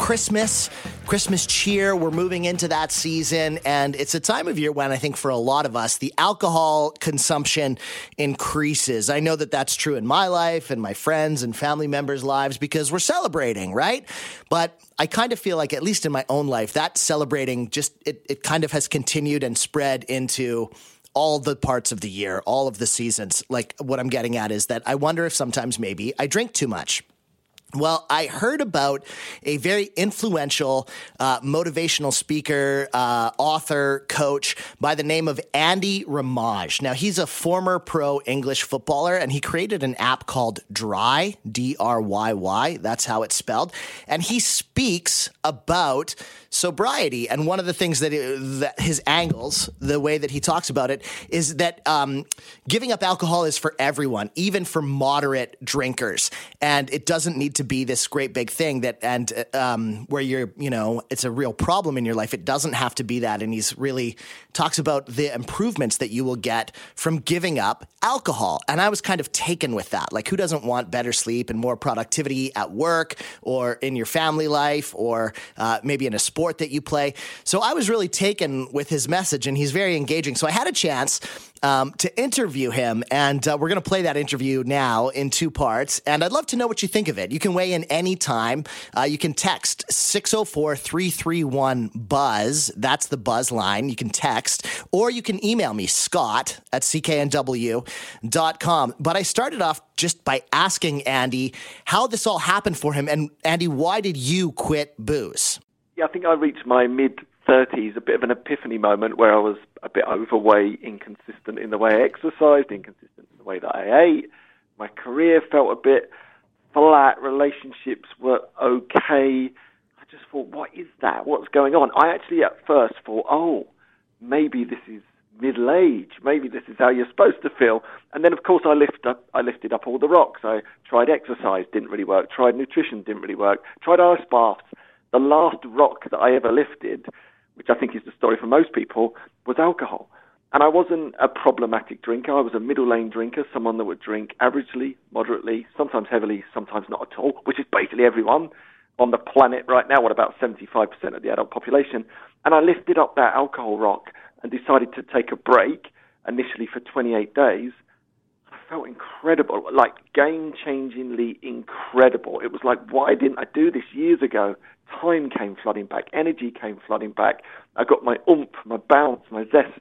Christmas, Christmas cheer. We're moving into that season, and it's a time of year when I think for a lot of us, the alcohol consumption increases. I know that that's true in my life and my friends and family members' lives because we're celebrating, right? But I kind of feel like, at least in my own life, that celebrating just, it, it kind of has continued and spread into all the parts of the year, all of the seasons. Like what I'm getting at is that I wonder if sometimes maybe I drink too much. Well, I heard about a very influential uh, motivational speaker, uh, author, coach by the name of Andy Ramage. Now, he's a former pro English footballer and he created an app called Dry, D R Y Y. That's how it's spelled. And he speaks about sobriety. And one of the things that, it, that his angles, the way that he talks about it, is that um, giving up alcohol is for everyone, even for moderate drinkers. And it doesn't need to be this great big thing that, and um, where you're, you know, it's a real problem in your life. It doesn't have to be that. And he's really talks about the improvements that you will get from giving up alcohol. And I was kind of taken with that. Like, who doesn't want better sleep and more productivity at work or in your family life or uh, maybe in a sport? Sport that you play. So I was really taken with his message, and he's very engaging. So I had a chance um, to interview him, and uh, we're going to play that interview now in two parts. And I'd love to know what you think of it. You can weigh in anytime. Uh, you can text 604 331 Buzz. That's the Buzz line. You can text, or you can email me, Scott at cknw.com. But I started off just by asking Andy how this all happened for him. And Andy, why did you quit booze? Yeah, I think I reached my mid 30s, a bit of an epiphany moment where I was a bit overweight, inconsistent in the way I exercised, inconsistent in the way that I ate. My career felt a bit flat, relationships were okay. I just thought, what is that? What's going on? I actually at first thought, oh, maybe this is middle age. Maybe this is how you're supposed to feel. And then, of course, I lift up, I lifted up all the rocks. I tried exercise, didn't really work. Tried nutrition, didn't really work. Tried ice baths, the last rock that I ever lifted, which I think is the story for most people, was alcohol. And I wasn't a problematic drinker. I was a middle lane drinker, someone that would drink averagely, moderately, sometimes heavily, sometimes not at all, which is basically everyone on the planet right now, what about 75% of the adult population. And I lifted up that alcohol rock and decided to take a break initially for 28 days I felt incredible, like game changingly incredible. It was like, why didn't I do this years ago? Time came flooding back, energy came flooding back. I got my oomph, my bounce, my zest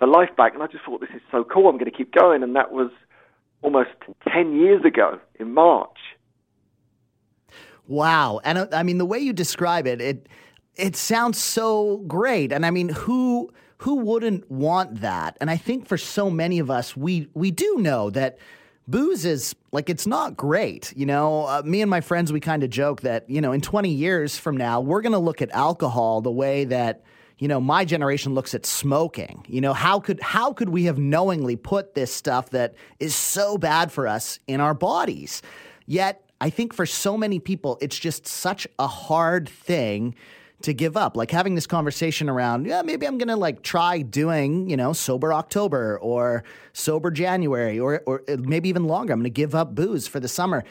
the life back, and I just thought, this is so cool. I'm going to keep going, and that was almost ten years ago in March. Wow, and uh, I mean the way you describe it, it it sounds so great, and I mean who who wouldn't want that? And I think for so many of us, we we do know that booze is like it's not great. You know, uh, me and my friends we kind of joke that you know in 20 years from now we're going to look at alcohol the way that you know my generation looks at smoking. You know, how could how could we have knowingly put this stuff that is so bad for us in our bodies? Yet I think for so many people it's just such a hard thing to give up. Like having this conversation around, yeah, maybe I'm going to like try doing, you know, sober October or sober January or or uh, maybe even longer. I'm going to give up booze for the summer.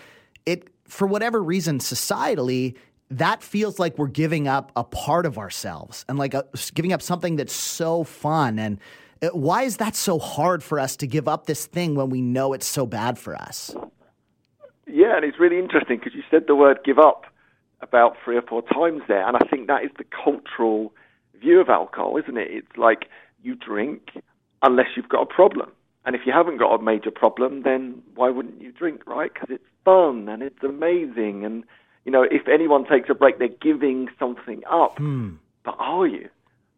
It for whatever reason societally that feels like we're giving up a part of ourselves and like a, giving up something that's so fun and it, why is that so hard for us to give up this thing when we know it's so bad for us? Yeah, and it's really interesting because you said the word give up about three or four times there. And I think that is the cultural view of alcohol, isn't it? It's like you drink unless you've got a problem. And if you haven't got a major problem, then why wouldn't you drink, right? Because it's fun and it's amazing. And, you know, if anyone takes a break, they're giving something up. Hmm. But are you?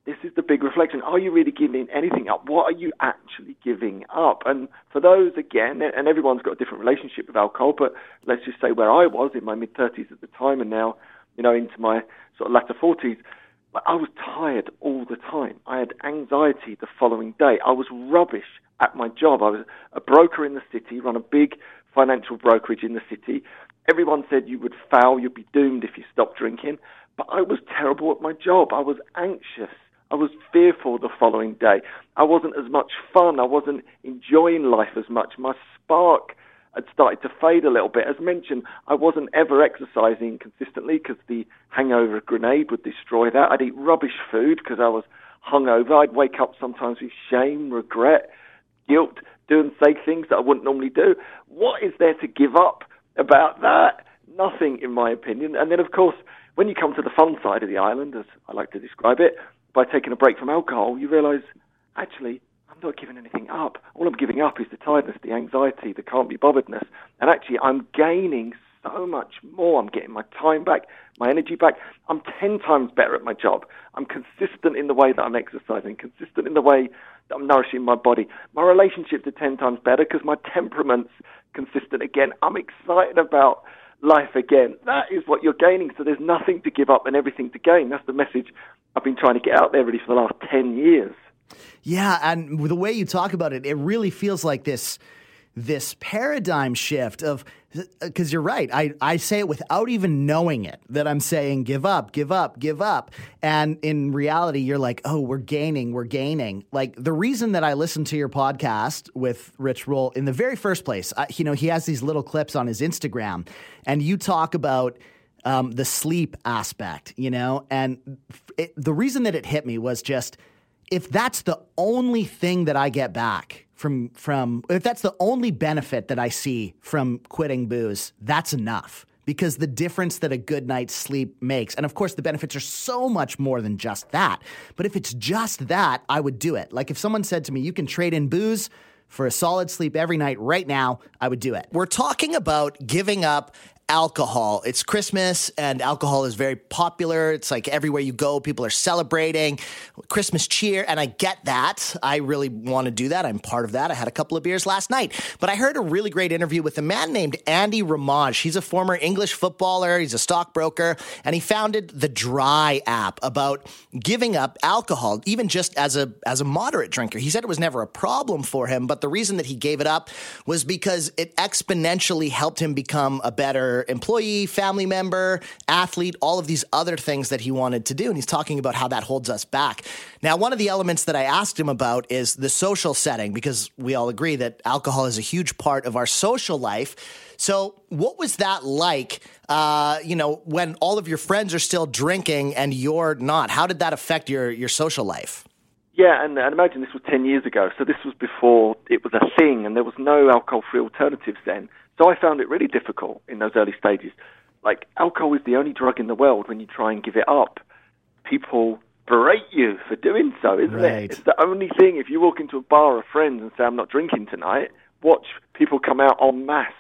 This is the big reflection. Are you really giving anything up? What are you actually giving up? And for those, again, and everyone's got a different relationship with alcohol, but let's just say where I was in my mid 30s at the time and now, you know, into my sort of latter 40s, I was tired all the time. I had anxiety the following day. I was rubbish at my job. I was a broker in the city, run a big financial brokerage in the city. Everyone said you would fail, you'd be doomed if you stopped drinking. But I was terrible at my job. I was anxious. I was fearful the following day. I wasn't as much fun. I wasn't enjoying life as much. My spark had started to fade a little bit. As mentioned, I wasn't ever exercising consistently because the hangover grenade would destroy that. I'd eat rubbish food because I was hungover. I'd wake up sometimes with shame, regret, guilt, do and say things that I wouldn't normally do. What is there to give up about that? Nothing, in my opinion. And then, of course, when you come to the fun side of the island, as I like to describe it, by taking a break from alcohol, you realise, actually, I'm not giving anything up. All I'm giving up is the tiredness, the anxiety, the can't be botheredness. And actually, I'm gaining so much more. I'm getting my time back, my energy back. I'm 10 times better at my job. I'm consistent in the way that I'm exercising, consistent in the way that I'm nourishing my body. My relationships are 10 times better because my temperament's consistent again. I'm excited about life again. That is what you're gaining. So there's nothing to give up and everything to gain. That's the message I've been trying to get out there really for the last 10 years. Yeah, and the way you talk about it, it really feels like this this paradigm shift of because you're right I, I say it without even knowing it that i'm saying give up give up give up. And in reality you're like oh we're gaining we're gaining. Like the reason that i listened to your podcast with rich roll in the very first place uh, you know he has these little clips on his instagram and you talk about um, the sleep aspect you know? And it, the reason that it hit me was just if that's the only thing that I get back from from if that's the only benefit that I see from quitting booze, that's enough. Because the difference that a good night's sleep makes, and of course the benefits are so much more than just that. But if it's just that, I would do it. Like if someone said to me, you can trade in booze for a solid sleep every night right now, I would do it. We're talking about giving up alcohol. It's Christmas and alcohol is very popular. It's like everywhere you go, people are celebrating Christmas cheer. And I get that. I really want to do that. I'm part of that. I had a couple of beers last night. But I heard a really great interview with a man named Andy Ramage. He's a former English footballer, he's a stockbroker, and he founded the Dry app about giving up alcohol, even just as a as a moderate drinker. He said it was never a problem for him, but the reason that he gave it up was because it exponentially helped him become a better employee, family member, athlete, all of these other things that he wanted to do. And he's talking about how that holds us back. Now, one of the elements that I asked him about is the social setting, because we all agree that alcohol is a huge part of our social life. So, what was that like? Uh, you know, when all of your friends are still drinking and you're not, how did that affect your your social life? Yeah, and, and imagine this was 10 years ago, so this was before it was a thing, and there was no alcohol free alternatives then. So I found it really difficult in those early stages. Like, alcohol is the only drug in the world when you try and give it up. People berate you for doing so, isn't right. it? It's the only thing. If you walk into a bar of friends and say, I'm not drinking tonight, watch people come out en masse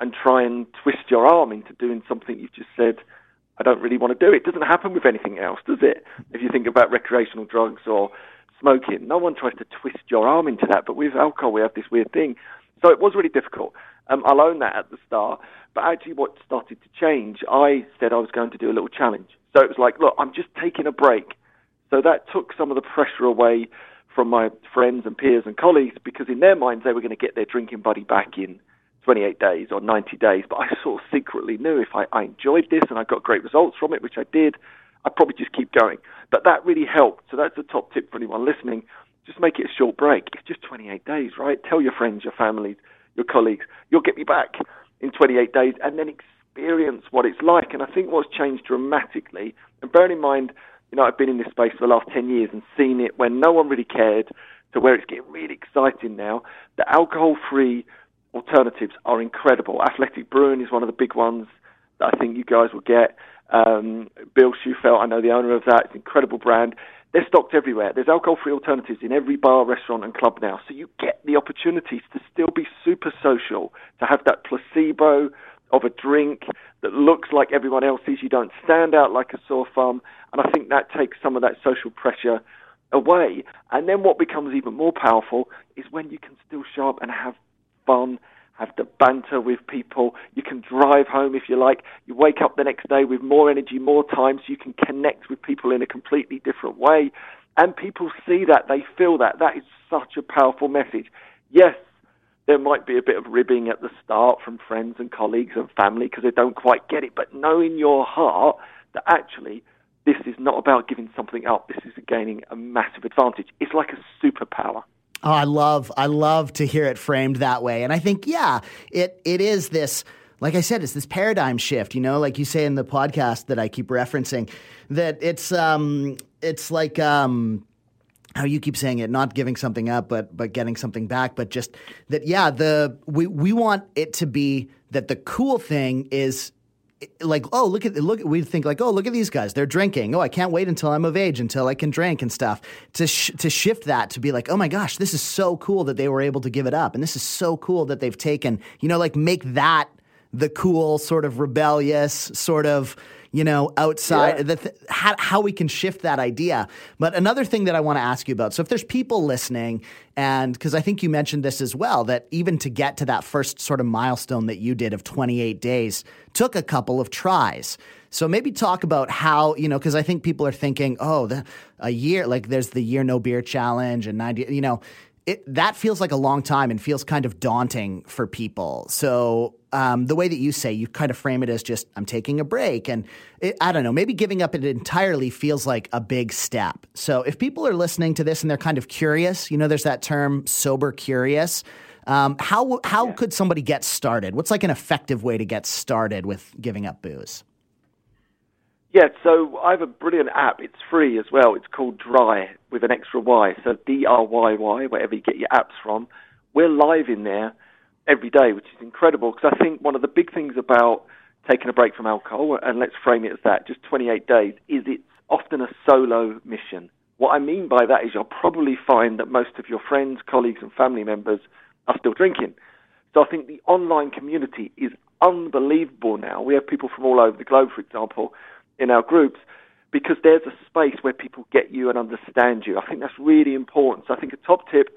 and try and twist your arm into doing something you've just said, I don't really want to do. It doesn't happen with anything else, does it? If you think about recreational drugs or smoking, no one tries to twist your arm into that. But with alcohol, we have this weird thing. So it was really difficult. Um, I'll own that at the start. But actually, what started to change, I said I was going to do a little challenge. So it was like, look, I'm just taking a break. So that took some of the pressure away from my friends and peers and colleagues because in their minds they were going to get their drinking buddy back in 28 days or 90 days. But I sort of secretly knew if I, I enjoyed this and I got great results from it, which I did, I'd probably just keep going. But that really helped. So that's the top tip for anyone listening. Just make it a short break. It's just 28 days, right? Tell your friends, your family, your colleagues, you'll get me back in 28 days and then experience what it's like. And I think what's changed dramatically, and bearing in mind, you know, I've been in this space for the last 10 years and seen it when no one really cared to where it's getting really exciting now. The alcohol free alternatives are incredible. Athletic Brewing is one of the big ones that I think you guys will get. Um, Bill Shufelt, I know the owner of that. It's an incredible brand. They're stocked everywhere. There's alcohol-free alternatives in every bar, restaurant, and club now. So you get the opportunities to still be super social, to have that placebo of a drink that looks like everyone else's. You don't stand out like a sore thumb, and I think that takes some of that social pressure away. And then what becomes even more powerful is when you can still show up and have fun have the banter with people. You can drive home if you like. You wake up the next day with more energy, more time, so you can connect with people in a completely different way. And people see that, they feel that. That is such a powerful message. Yes, there might be a bit of ribbing at the start from friends and colleagues and family because they don't quite get it, but know in your heart that actually this is not about giving something up. This is gaining a massive advantage. It's like a superpower. Oh, I love I love to hear it framed that way. And I think yeah, it it is this like I said, it's this paradigm shift, you know, like you say in the podcast that I keep referencing, that it's um it's like um how you keep saying it, not giving something up, but but getting something back, but just that yeah, the we we want it to be that the cool thing is like oh look at look we think like oh look at these guys. They're drinking. Oh I can't wait until I'm of age until I can drink and stuff. To sh- to shift that to be like oh my gosh this is so cool that they were able to give it up. And this is so cool that they've taken you know like make that the cool sort of rebellious sort of you know, outside, yeah. th- how, how we can shift that idea. But another thing that I want to ask you about so if there's people listening, and because I think you mentioned this as well, that even to get to that first sort of milestone that you did of 28 days took a couple of tries. So maybe talk about how, you know, because I think people are thinking, oh, the, a year, like there's the year no beer challenge and 90, you know, it, that feels like a long time and feels kind of daunting for people. So um, the way that you say, you kind of frame it as just I'm taking a break, and it, I don't know, maybe giving up it entirely feels like a big step. So if people are listening to this and they're kind of curious, you know, there's that term sober curious. Um, how how yeah. could somebody get started? What's like an effective way to get started with giving up booze? Yeah, so I have a brilliant app. It's free as well. It's called Dry with an extra Y. So D R Y Y, wherever you get your apps from. We're live in there every day, which is incredible because I think one of the big things about taking a break from alcohol, and let's frame it as that, just 28 days, is it's often a solo mission. What I mean by that is you'll probably find that most of your friends, colleagues, and family members are still drinking. So I think the online community is unbelievable now. We have people from all over the globe, for example, in our groups because there's a space where people get you and understand you. I think that's really important. So I think a top tip,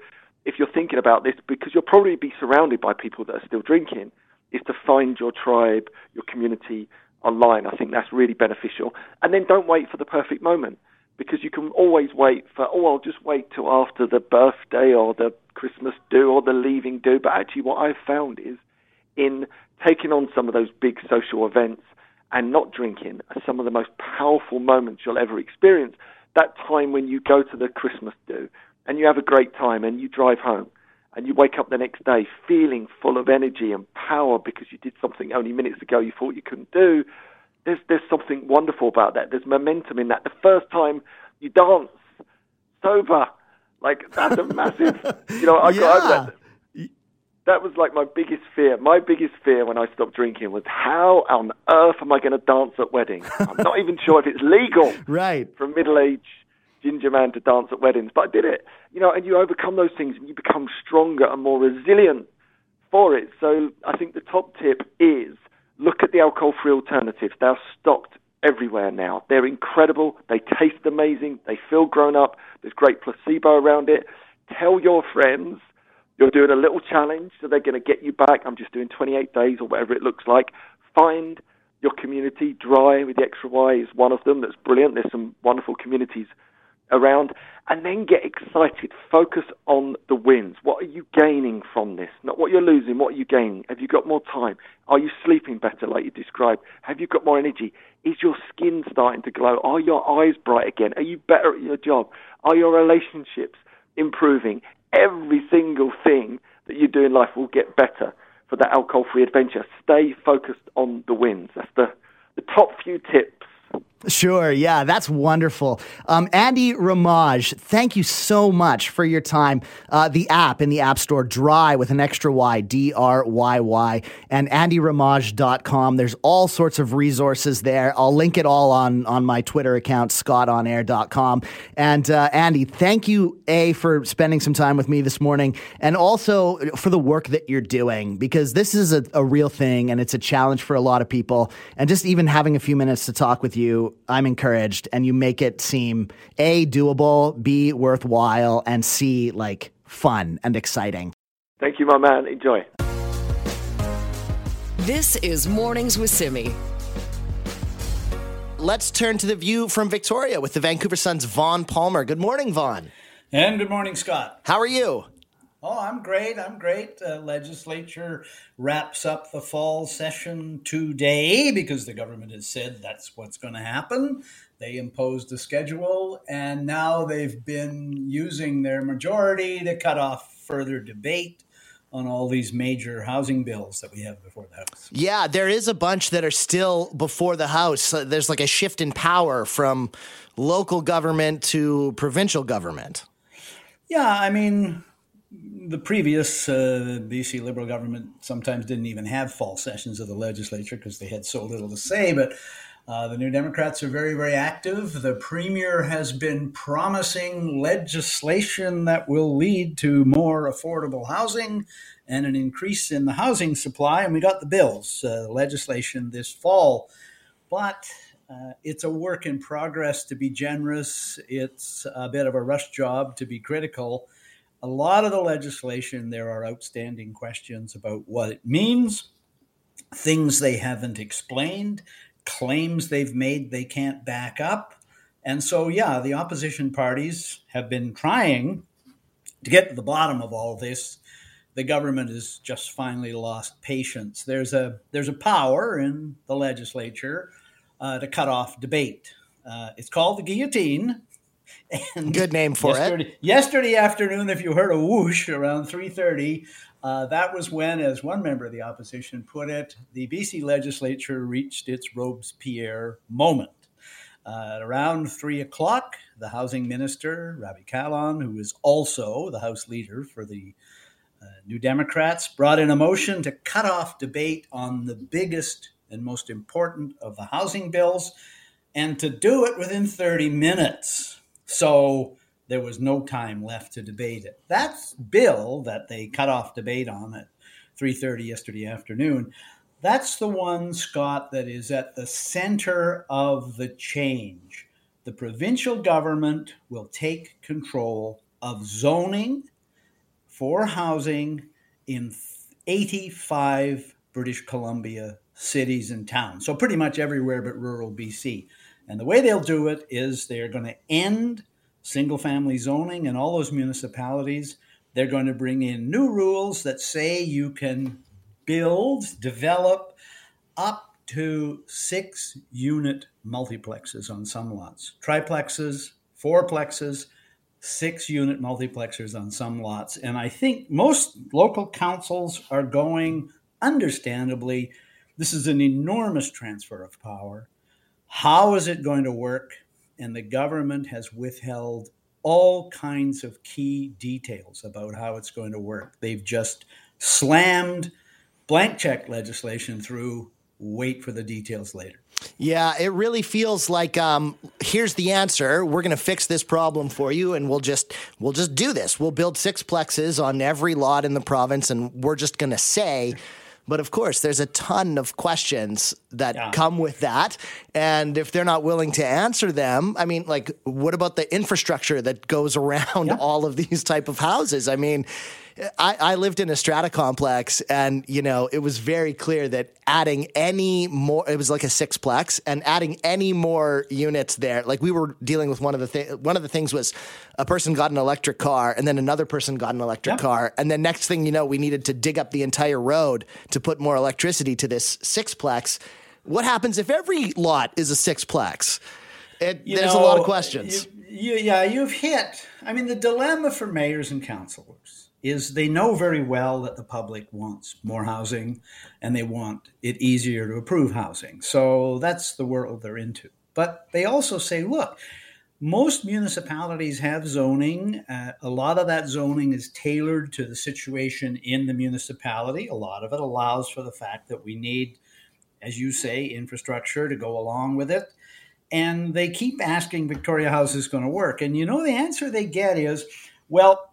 if you're thinking about this, because you'll probably be surrounded by people that are still drinking, is to find your tribe, your community online. I think that's really beneficial. And then don't wait for the perfect moment because you can always wait for, oh, I'll just wait till after the birthday or the Christmas do or the leaving do. But actually, what I've found is in taking on some of those big social events and not drinking are some of the most powerful moments you'll ever experience. That time when you go to the Christmas do and you have a great time and you drive home and you wake up the next day feeling full of energy and power because you did something only minutes ago you thought you couldn't do. There's there's something wonderful about that. There's momentum in that. The first time you dance sober, like that's a massive. You know, I yeah. got over that that was like my biggest fear. My biggest fear when I stopped drinking was how on earth am I going to dance at weddings? I'm not even sure if it's legal, right, for a middle-aged ginger man to dance at weddings, but I did it. You know, and you overcome those things and you become stronger and more resilient for it. So I think the top tip is look at the alcohol-free alternatives. They're stocked everywhere now. They're incredible. They taste amazing. They feel grown up. There's great placebo around it. Tell your friends you're doing a little challenge, so they're going to get you back. I'm just doing 28 days or whatever it looks like. Find your community. Dry with the extra Y is one of them. That's brilliant. There's some wonderful communities around. And then get excited. Focus on the wins. What are you gaining from this? Not what you're losing. What are you gaining? Have you got more time? Are you sleeping better, like you described? Have you got more energy? Is your skin starting to glow? Are your eyes bright again? Are you better at your job? Are your relationships improving? every single thing that you do in life will get better for that alcohol free adventure. Stay focused on the wins. That's the, the top few tips Sure. Yeah, that's wonderful. Um, Andy Ramage, thank you so much for your time. Uh, the app in the App Store, Dry with an extra Y, D R Y Y, and andyramage.com. There's all sorts of resources there. I'll link it all on, on my Twitter account, scottonair.com. And uh, Andy, thank you, A, for spending some time with me this morning, and also for the work that you're doing, because this is a, a real thing and it's a challenge for a lot of people. And just even having a few minutes to talk with you I'm encouraged, and you make it seem A, doable, B, worthwhile, and C, like fun and exciting. Thank you, my man. Enjoy. This is Mornings with Simi. Let's turn to the view from Victoria with the Vancouver Sun's Vaughn Palmer. Good morning, Vaughn. And good morning, Scott. How are you? Oh, I'm great. I'm great. Uh, legislature wraps up the fall session today because the government has said that's what's going to happen. They imposed a schedule, and now they've been using their majority to cut off further debate on all these major housing bills that we have before the House. Yeah, there is a bunch that are still before the House. There's like a shift in power from local government to provincial government. Yeah, I mean, the previous uh, BC Liberal government sometimes didn't even have fall sessions of the legislature because they had so little to say, but uh, the New Democrats are very, very active. The Premier has been promising legislation that will lead to more affordable housing and an increase in the housing supply. And we got the bills, uh, legislation this fall. But uh, it's a work in progress to be generous. It's a bit of a rush job to be critical. A lot of the legislation, there are outstanding questions about what it means, things they haven't explained, claims they've made they can't back up. And so, yeah, the opposition parties have been trying to get to the bottom of all this. The government has just finally lost patience. There's a there's a power in the legislature uh, to cut off debate. Uh, it's called the guillotine. And Good name for yesterday, it. Yesterday afternoon, if you heard a whoosh around three thirty, uh, that was when, as one member of the opposition put it, the BC legislature reached its Robespierre moment. Uh, at around three o'clock, the housing minister, Ravi Kahlon, who is also the House leader for the uh, New Democrats, brought in a motion to cut off debate on the biggest and most important of the housing bills, and to do it within 30 minutes. So there was no time left to debate it. That bill that they cut off debate on at 3:30 yesterday afternoon, that's the one, Scott, that is at the center of the change. The provincial government will take control of zoning for housing in 85 British Columbia cities and towns. So pretty much everywhere but rural BC. And the way they'll do it is they're going to end single family zoning in all those municipalities. They're going to bring in new rules that say you can build, develop up to six unit multiplexes on some lots, triplexes, fourplexes, six unit multiplexers on some lots. And I think most local councils are going, understandably, this is an enormous transfer of power. How is it going to work? And the government has withheld all kinds of key details about how it's going to work. They've just slammed blank check legislation through. Wait for the details later. Yeah, it really feels like um, here's the answer. We're going to fix this problem for you, and we'll just we'll just do this. We'll build six plexes on every lot in the province, and we're just going to say but of course, there's a ton of questions that yeah. come with that. And if they're not willing to answer them, I mean, like, what about the infrastructure that goes around yeah. all of these type of houses? I mean, I, I, lived in a strata complex, and you know it was very clear that adding any more, it was like a sixplex, and adding any more units there, like we were dealing with one of the things. One of the things was a person got an electric car, and then another person got an electric yep. car, and then next thing you know, we needed to dig up the entire road to put more electricity to this sixplex. What happens if every lot is a sixplex? It, there's know, a lot of questions. You, you, yeah, you've hit. I mean, the dilemma for mayors and councilors is they know very well that the public wants more housing and they want it easier to approve housing. So that's the world they're into. But they also say, look, most municipalities have zoning. Uh, a lot of that zoning is tailored to the situation in the municipality. A lot of it allows for the fact that we need, as you say, infrastructure to go along with it. And they keep asking Victoria how is this going to work? And you know, the answer they get is, well,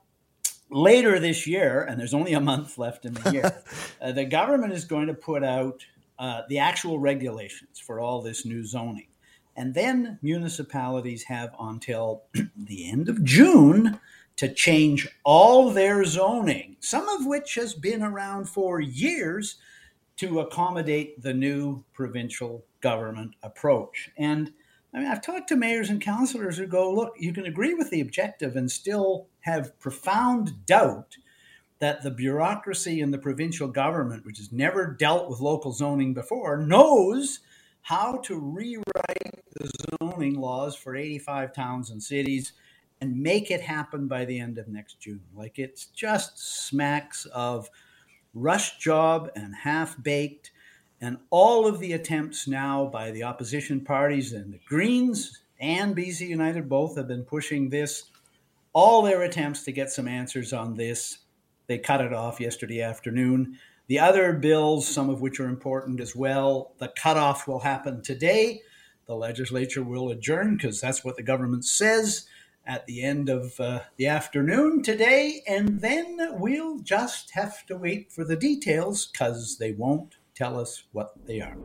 later this year, and there's only a month left in the year, uh, the government is going to put out uh, the actual regulations for all this new zoning. And then municipalities have until the end of June to change all their zoning, some of which has been around for years to accommodate the new provincial government approach. And I mean, I've talked to mayors and councillors who go, look, you can agree with the objective and still have profound doubt that the bureaucracy in the provincial government, which has never dealt with local zoning before, knows how to rewrite the zoning laws for 85 towns and cities and make it happen by the end of next June. Like it's just smacks of rush job and half baked. And all of the attempts now by the opposition parties and the Greens and BC United both have been pushing this. All their attempts to get some answers on this, they cut it off yesterday afternoon. The other bills, some of which are important as well, the cutoff will happen today. The legislature will adjourn because that's what the government says at the end of uh, the afternoon today, and then we'll just have to wait for the details because they won't tell us what they are.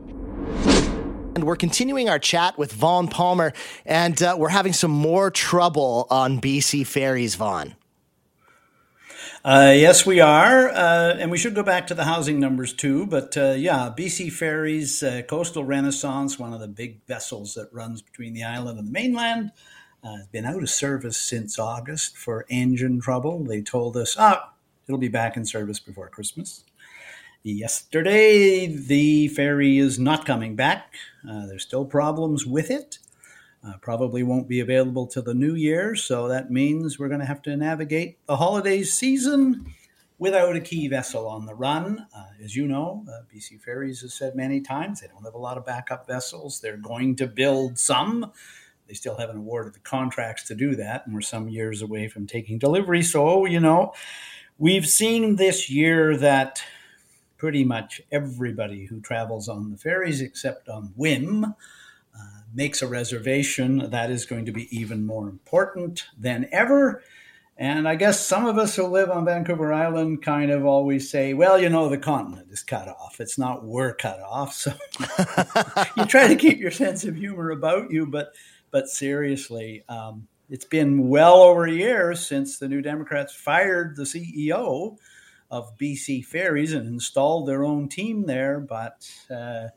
And we're continuing our chat with Vaughn Palmer, and uh, we're having some more trouble on BC ferries, Vaughn. Uh, yes, we are. Uh, and we should go back to the housing numbers too. But uh, yeah, BC Ferries, uh, Coastal Renaissance, one of the big vessels that runs between the island and the mainland, uh, has been out of service since August for engine trouble. They told us, oh, it'll be back in service before Christmas. Yesterday, the ferry is not coming back. Uh, there's still problems with it. Uh, probably won't be available till the new year, so that means we're going to have to navigate the holiday season without a key vessel on the run. Uh, as you know, uh, BC Ferries has said many times they don't have a lot of backup vessels. They're going to build some they still haven't awarded the contracts to do that, and we're some years away from taking delivery. So, you know, we've seen this year that pretty much everybody who travels on the ferries, except on whim, uh, makes a reservation. That is going to be even more important than ever. And I guess some of us who live on Vancouver Island kind of always say, well, you know, the continent is cut off. It's not we're cut off. So you try to keep your sense of humor about you, but but seriously, um, it's been well over a year since the New Democrats fired the CEO of BC Ferries and installed their own team there, but uh,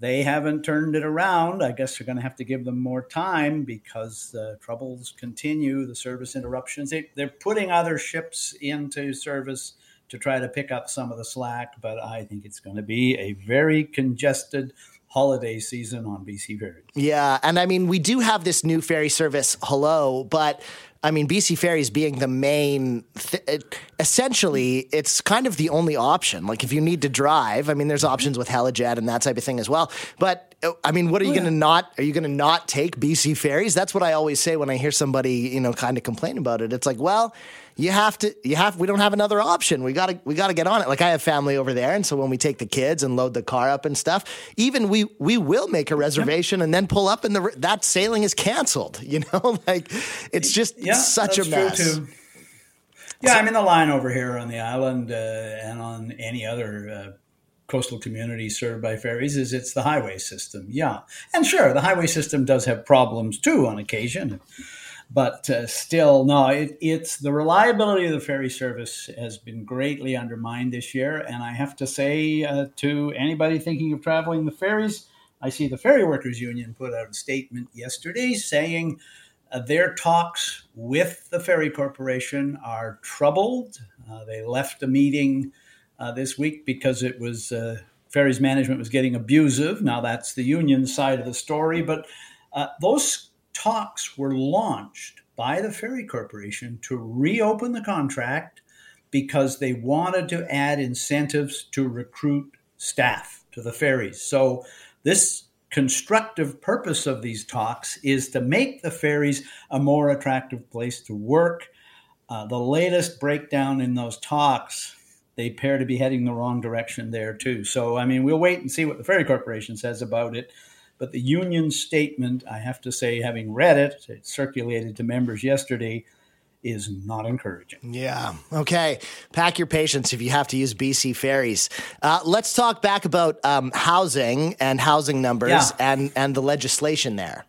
they haven't turned it around. I guess they're going to have to give them more time because the troubles continue, the service interruptions. They, they're putting other ships into service to try to pick up some of the slack, but I think it's going to be a very congested holiday season on BC Ferries. Yeah, and I mean we do have this new ferry service, Hullo, but I mean, BC Ferries being the main, th- essentially, it's kind of the only option. Like, if you need to drive, I mean, there's mm-hmm. options with Helijet and that type of thing as well. But I mean, what are you oh, going to not? Are you going to not take BC Ferries? That's what I always say when I hear somebody, you know, kind of complain about it. It's like, well, you have to you have we don't have another option. We gotta we gotta get on it. Like i have family over there and so when we take the kids and load the car up and stuff even we we will make a reservation and then pull up and the that sailing is canceled you know? Like it's just yeah, such a mess. yeah, I'm in the line over here on the island uh, and on any other uh, coastal community served by ferries is it's the highway system. Yeah, and sure, the highway system does have problems too on occasion but uh, still, no, it, it's the reliability of the ferry service has been greatly undermined this year. And I have to say uh, to anybody thinking of traveling the ferries, I see the Ferry Workers Union put out a statement yesterday saying uh, their talks with the Ferry Corporation are troubled. Uh, they left a meeting uh, this week because it was uh, ferries management was getting abusive. Now that's the union side of the story, but those talks were launched by the Ferry Corporation to reopen the contract because they wanted to add incentives to recruit staff to the ferries. So, this constructive purpose of these talks is to make the ferries a more attractive place to work. Uh, the latest breakdown in those talks, they appear to be heading the wrong direction there, too. So, I mean, we'll wait and see what the Ferry Corporation says about it. But the union statement, I have to say, having read it, it circulated to members yesterday, is not encouraging. Yeah. Okay. Pack your patience if you have to use BC ferries. Uh, let's talk back about um, housing and housing numbers yeah. and, and the legislation there.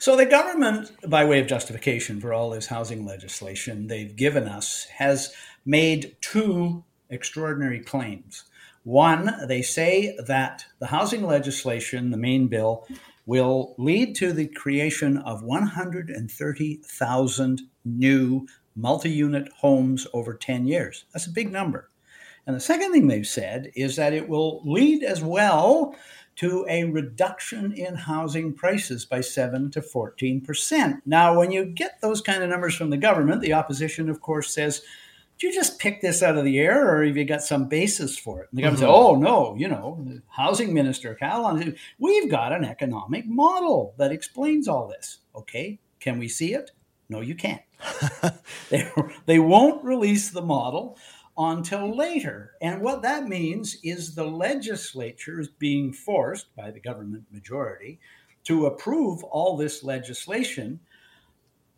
So, the government, by way of justification for all this housing legislation they've given us, has made two extraordinary claims. One, they say that the housing legislation, the main bill, will lead to the creation of 130,000 new multi unit homes over 10 years. That's a big number. And the second thing they've said is that it will lead as well to a reduction in housing prices by 7 to 14%. Now, when you get those kind of numbers from the government, the opposition, of course, says, did you just pick this out of the air or have you got some basis for it? And the government mm-hmm. said, oh, no, you know, the housing minister Kahlon, we've got an economic model that explains all this. Okay, can we see it? No, you can't. they, they won't release the model until later. And what that means is the legislature is being forced by the government majority to approve all this legislation.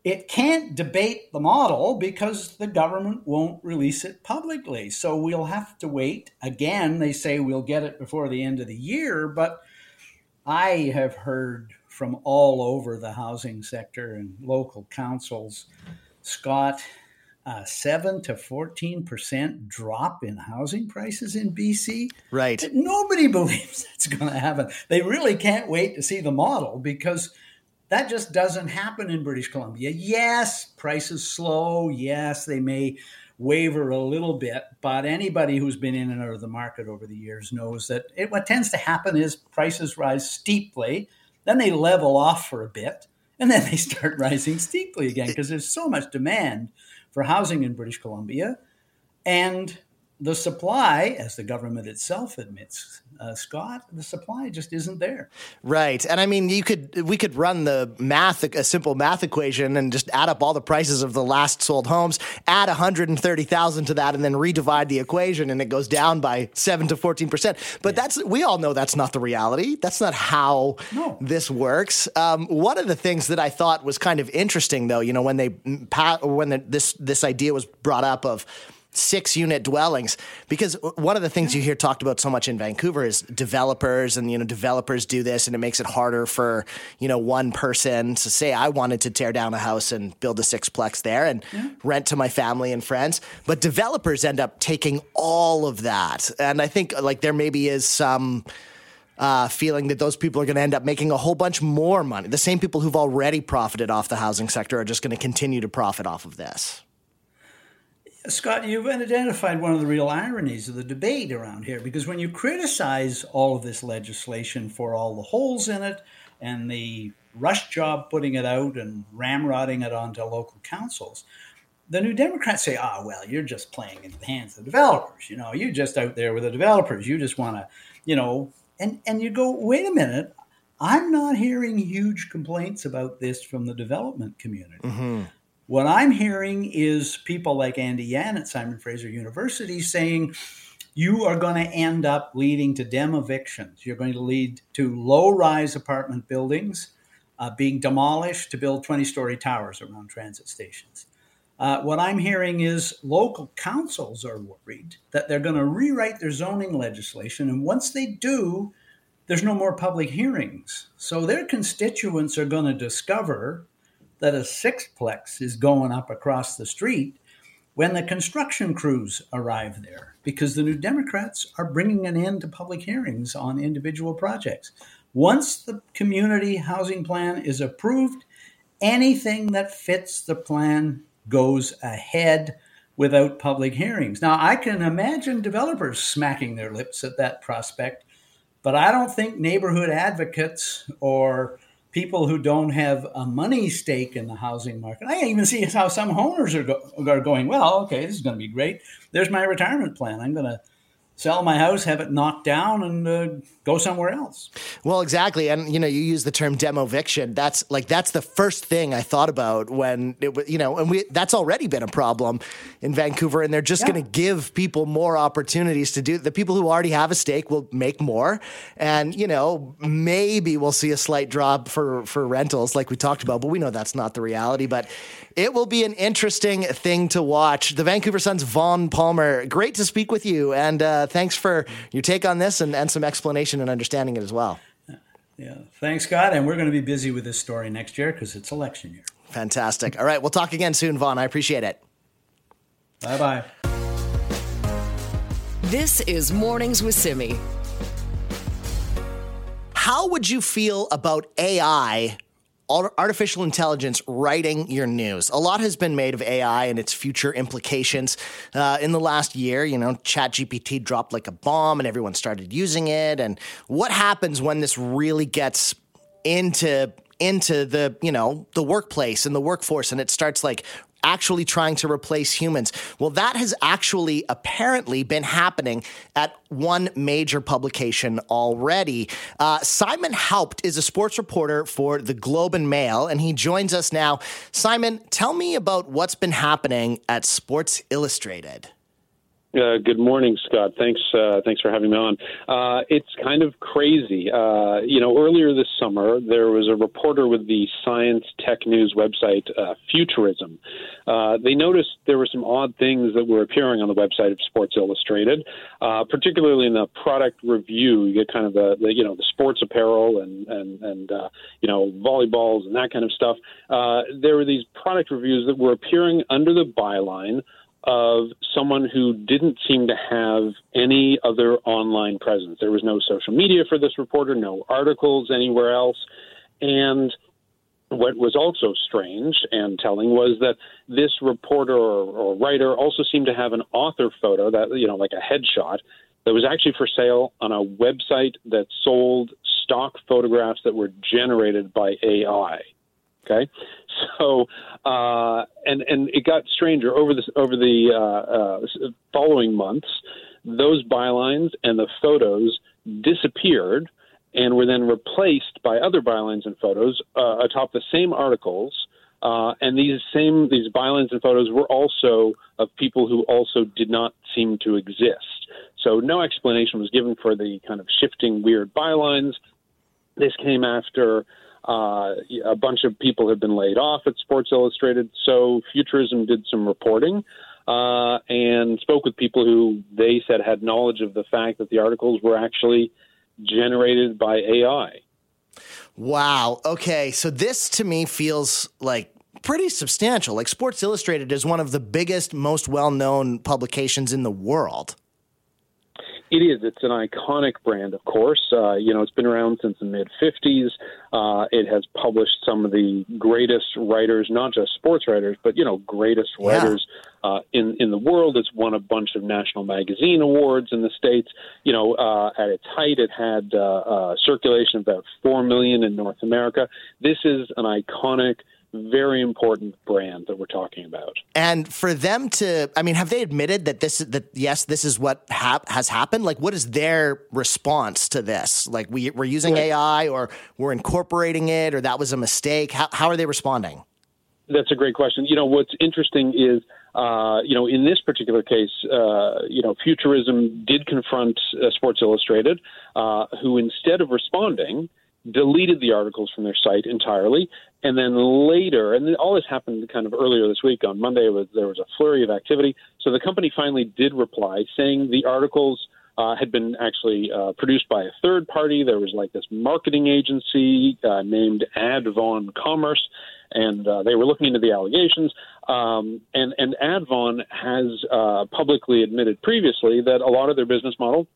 It can't debate the model because the government won't release it publicly. So we'll have to wait. Again, they say we'll get it before the end of the year, but I have heard from all over the housing sector and local councils, Scott, uh, seven to fourteen percent drop in housing prices in BC. Right. Nobody believes that's going to happen. They really can't wait to see the model because that just doesn't happen in British Columbia. Yes, prices slow. Yes, they may waver a little bit, but anybody who's been in and out of the market over the years knows that it, what tends to happen is prices rise steeply, then they level off for a bit, and then they start rising steeply again because there's so much demand for housing in British Columbia. And the supply, as the government itself admits, uh, Scott, the supply just isn't there. Right, and I mean, you could we could run the math, a simple math equation, and just add up all the prices of the last sold homes, add one hundred and thirty thousand to that, and then redivide the equation, and it goes down by seven to fourteen percent. But yeah. that's we all know that's not the reality. That's not how no. this works. Um, one of the things that I thought was kind of interesting, though, you know, when they when the, this this idea was brought up of six unit dwellings because one of the things you hear talked about so much in Vancouver is developers and you know developers do this and it makes it harder for you know one person to say I wanted to tear down a house and build a sixplex there and yeah. rent to my family and friends but developers end up taking all of that and I think like there maybe is some uh, feeling that those people are going to end up making a whole bunch more money. The same people who've already profited off the housing sector are just going to continue to profit off of this. Scott, you've identified one of the real ironies of the debate around here because when you criticize all of this legislation for all the holes in it and the rush job putting it out and ramrodding it onto local councils, the New Democrats say, ah, oh, well, you're just playing in the hands of the developers. You know, you're just out there with the developers. You just want to, you know, and, and you go, wait a minute. I'm not hearing huge complaints about this from the development community. Mm-hmm. What I'm hearing is people like Andy Yan at Simon Fraser University saying you are going to end up leading to demovictions. You're going to lead to low rise apartment buildings uh, being demolished to build 20 story towers around transit stations. Uh, what I'm hearing is local councils are worried that they're going to rewrite their zoning legislation. And once they do, there's no more public hearings. So their constituents are going to discover that a sixplex is going up across the street when the construction crews arrive there because the New Democrats are bringing an end to public hearings on individual projects. Once the community housing plan is approved, anything that fits the plan goes ahead without public hearings. Now, I can imagine developers smacking their lips at that prospect, but I don't think neighborhood advocates or people who don't have a money stake in the housing market. I even see how some owners are, go- are going, well, okay, this is going to be great. There's my retirement plan. I'm going to sell my house, have it knocked down, and uh, go somewhere else. Well, exactly, and you know, you use the term demoviction. That's like that's the first thing I thought about when it was, you know, and we that's already been a problem in Vancouver, and they're just yeah. going to give people more opportunities to do. The people who already have a stake will make more, and you know, maybe we'll see a slight drop for for rentals, like we talked about, but we know that's not the reality. But it will be an interesting thing to watch. The Vancouver Sun's Vaughn Palmer, great to speak with you, and uh, thanks for your take on this and, and some explanation and understanding it as well. Yeah, thanks, Scott. And we're going to be busy with this story next year because it's election year. Fantastic. All right, we'll talk again soon, Vaughn. I appreciate it. Bye bye. This is Mornings with Simi. How would you feel about AI artificial intelligence writing your news. A lot has been made of AI and its future implications. Uh, in the last year, you know, ChatGPT dropped like a bomb and everyone started using it. And what happens when this really gets into into the you know the workplace and the workforce and it starts like actually trying to replace humans. Well, that has actually apparently been happening at one major publication already. Uh, Simon Houpt is a sports reporter for the Globe and Mail, and he joins us now. Simon, tell me about what's been happening at Sports Illustrated. Uh, good morning, Scott. Thanks, uh, thanks for having me on. Uh, it's kind of crazy. Uh, you know, earlier this summer, there was a reporter with the Science Tech News website, uh, Futurism. Uh, they noticed there were some odd things that were appearing on the website of Sports Illustrated, uh particularly in the product review. You get kind of the, the you know the sports apparel and and and uh, you know volleyballs and that kind of stuff. Uh there were these product reviews that were appearing under the byline of someone who didn't seem to have any other online presence. There was no social media for this reporter, no articles anywhere else. And what was also strange and telling was that this reporter or, or, writer also seemed to have an author photo that, you know, like a headshot that was actually for sale on a website that sold stock photographs that were generated by AI. Okay, so uh, and and it got stranger over the over the uh, uh, following months. Those bylines and the photos disappeared and were then replaced by other bylines and photos uh, atop the same articles. Uh, and these same these bylines and photos were also of people who also did not seem to exist. So no explanation was given for the kind of shifting weird bylines. This came after uh, a bunch of people have been laid off at Sports Illustrated, so Futurism did some reporting uh, and spoke with people who they said had knowledge of the fact that the articles were actually generated by AI. Wow. Okay. So this to me feels like pretty substantial. Like Sports Illustrated is one of the biggest, most well known publications in the world. It is. It's an iconic brand, of course. Uh, you know, it's been around since the mid 50s. Uh, it has published some of the greatest writers, not just sports writers, but, you know, greatest yeah. writers uh, in, in the world. It's won a bunch of national magazine awards in the States. You know, uh, at its height, it had uh, circulation of about 4 million in North America. This is an iconic very important brand that we're talking about. And for them to, I mean, have they admitted that this that yes, this is what hap- has happened? Like, what is their response to this? Like, we we're using AI, or we're incorporating it, or that was a mistake. How how are they responding? That's a great question. You know, what's interesting is. Uh, you know, in this particular case, uh, you know, Futurism did confront uh, Sports Illustrated, uh, who instead of responding, deleted the articles from their site entirely. And then later, and all this happened kind of earlier this week on Monday, was, there was a flurry of activity. So the company finally did reply saying the articles uh, had been actually uh, produced by a third party. There was like this marketing agency uh, named Advon Commerce, and uh, they were looking into the allegations. Um, and and Advon has uh, publicly admitted previously that a lot of their business model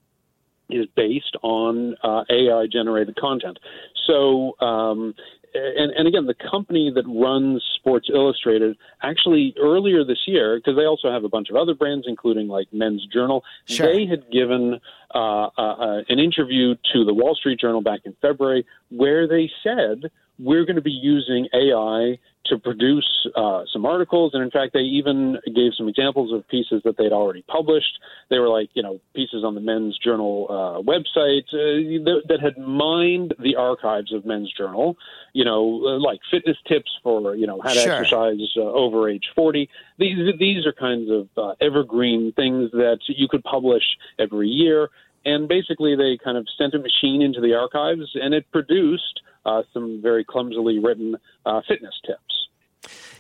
is based on uh, AI generated content. So, um, and, and, again, the company that runs Sports Illustrated actually earlier this year, because they also have a bunch of other brands, including like Men's Journal, sure. they had given uh, uh, uh an interview to the Wall Street Journal back in February where they said we're going to be using AI to produce uh, some articles. And in fact, they even gave some examples of pieces that they'd already published. They were like, you know, pieces on the Men's Journal uh, website uh, that, that, had mined the archives of Men's Journal, you know, uh, like fitness tips for, you know, how to sure. exercise uh, over age 40. These, these are kinds of uh, evergreen things that you could publish every year. And basically, they kind of sent a machine into the archives and it produced uh, some very clumsily written uh, fitness tips.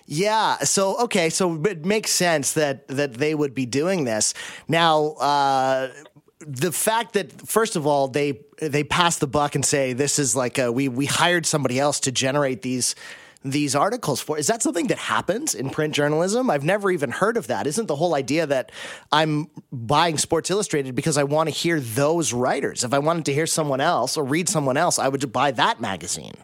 Yeah. So okay. So it makes sense that that they would be doing this now. Uh, the fact that first of all they they pass the buck and say this is like a, we we hired somebody else to generate these these articles for. Is that something that happens in print journalism? I've never even heard of that. Isn't the whole idea that I'm buying Sports Illustrated because I want to hear those writers? If I wanted to hear someone else or read someone else, I would buy that magazine.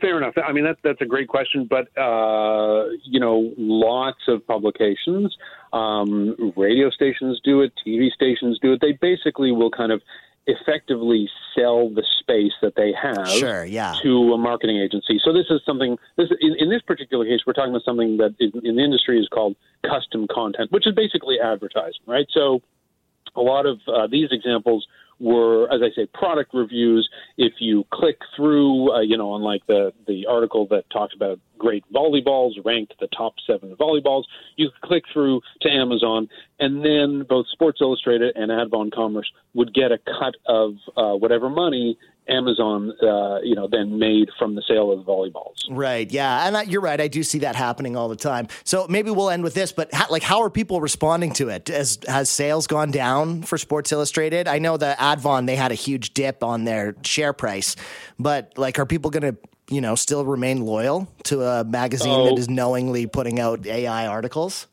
Fair enough. I mean, that's that's a great question, but uh, you know, lots of publications, um, radio stations do it, TV stations do it. They basically will kind of effectively sell the space that they have sure, yeah. to a marketing agency. So this is something. This in, in this particular case, we're talking about something that in, in the industry is called custom content, which is basically advertising, right? So a lot of uh, these examples were, as I say, product reviews. If you click through, uh, you know, on like the the article that talks about great volleyballs, ranked the top seven volleyballs, you click through to Amazon, and then both Sports Illustrated and Advon Commerce would get a cut of uh, whatever money Amazon, uh, you know, then made from the sale of the volleyballs. Right. Yeah, and you're right. I do see that happening all the time. So maybe we'll end with this. But how, like, how are people responding to it? As has sales gone down for Sports Illustrated? I know the Advon they had a huge dip on their share price, but like, are people going to you know still remain loyal to a magazine oh. that is knowingly putting out AI articles?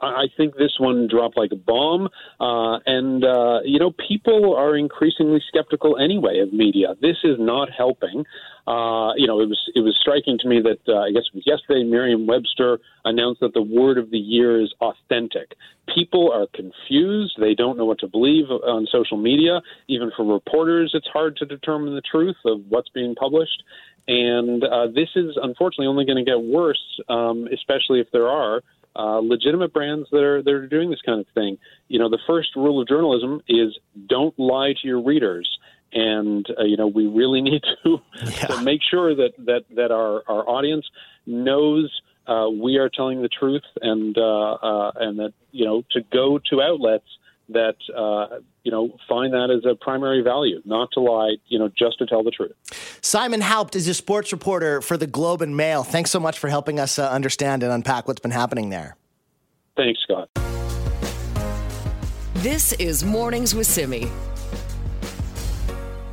I think this one dropped like a bomb, uh, and uh, you know people are increasingly skeptical anyway of media. This is not helping. Uh, you know, it was it was striking to me that uh, I guess it was yesterday. Merriam-Webster announced that the word of the year is authentic. People are confused; they don't know what to believe on social media. Even for reporters, it's hard to determine the truth of what's being published. And uh, this is unfortunately only going to get worse, um, especially if there are uh, legitimate brands that are that are doing this kind of thing. You know, the first rule of journalism is don't lie to your readers, and uh, you know we really need to, yeah. to make sure that that that our our audience knows. Uh, we are telling the truth, and uh, uh, and that you know to go to outlets that uh, you know find that as a primary value, not to lie, you know, just to tell the truth. Simon Houpt is a sports reporter for the Globe and Mail. Thanks so much for helping us uh, understand and unpack what's been happening there. Thanks, Scott. This is Mornings with Simi.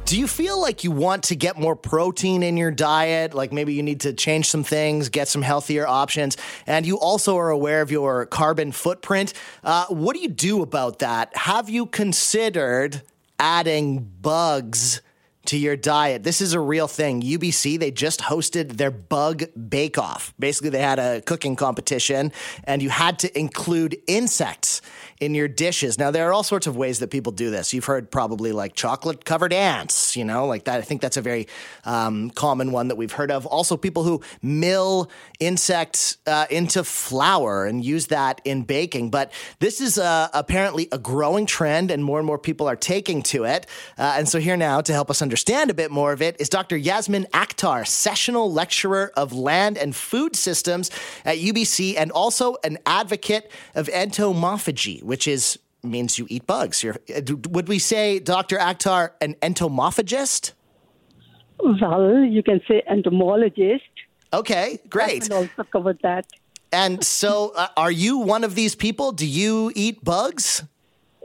Do you feel like you want to get more protein in your diet? Like maybe you need to change some things, get some healthier options, and you also are aware of your carbon footprint. Uh, what do you do about that? Have you considered adding bugs? to your diet. This is a real thing. UBC, they just hosted their bug bake off. Basically, they had a cooking competition and you had to include insects in your dishes. Now, there are all sorts of ways that people do this. You've heard probably like chocolate covered ants, you know, like that. I think that's a very um, common one that we've heard of. Also, people who mill insects uh, into flour and use that in baking. But this is uh, apparently a growing trend, and more and more people are taking to it. Uh, and so, here now to help us understand a bit more of it is Dr. Yasmin Akhtar, sessional lecturer of land and food systems at UBC, and also an advocate of entomophagy which is means you eat bugs. You're, would we say, Dr. Akhtar, an entomophagist? Well, you can say entomologist. Okay, great. I also cover that. And so, uh, are you one of these people? Do you eat bugs?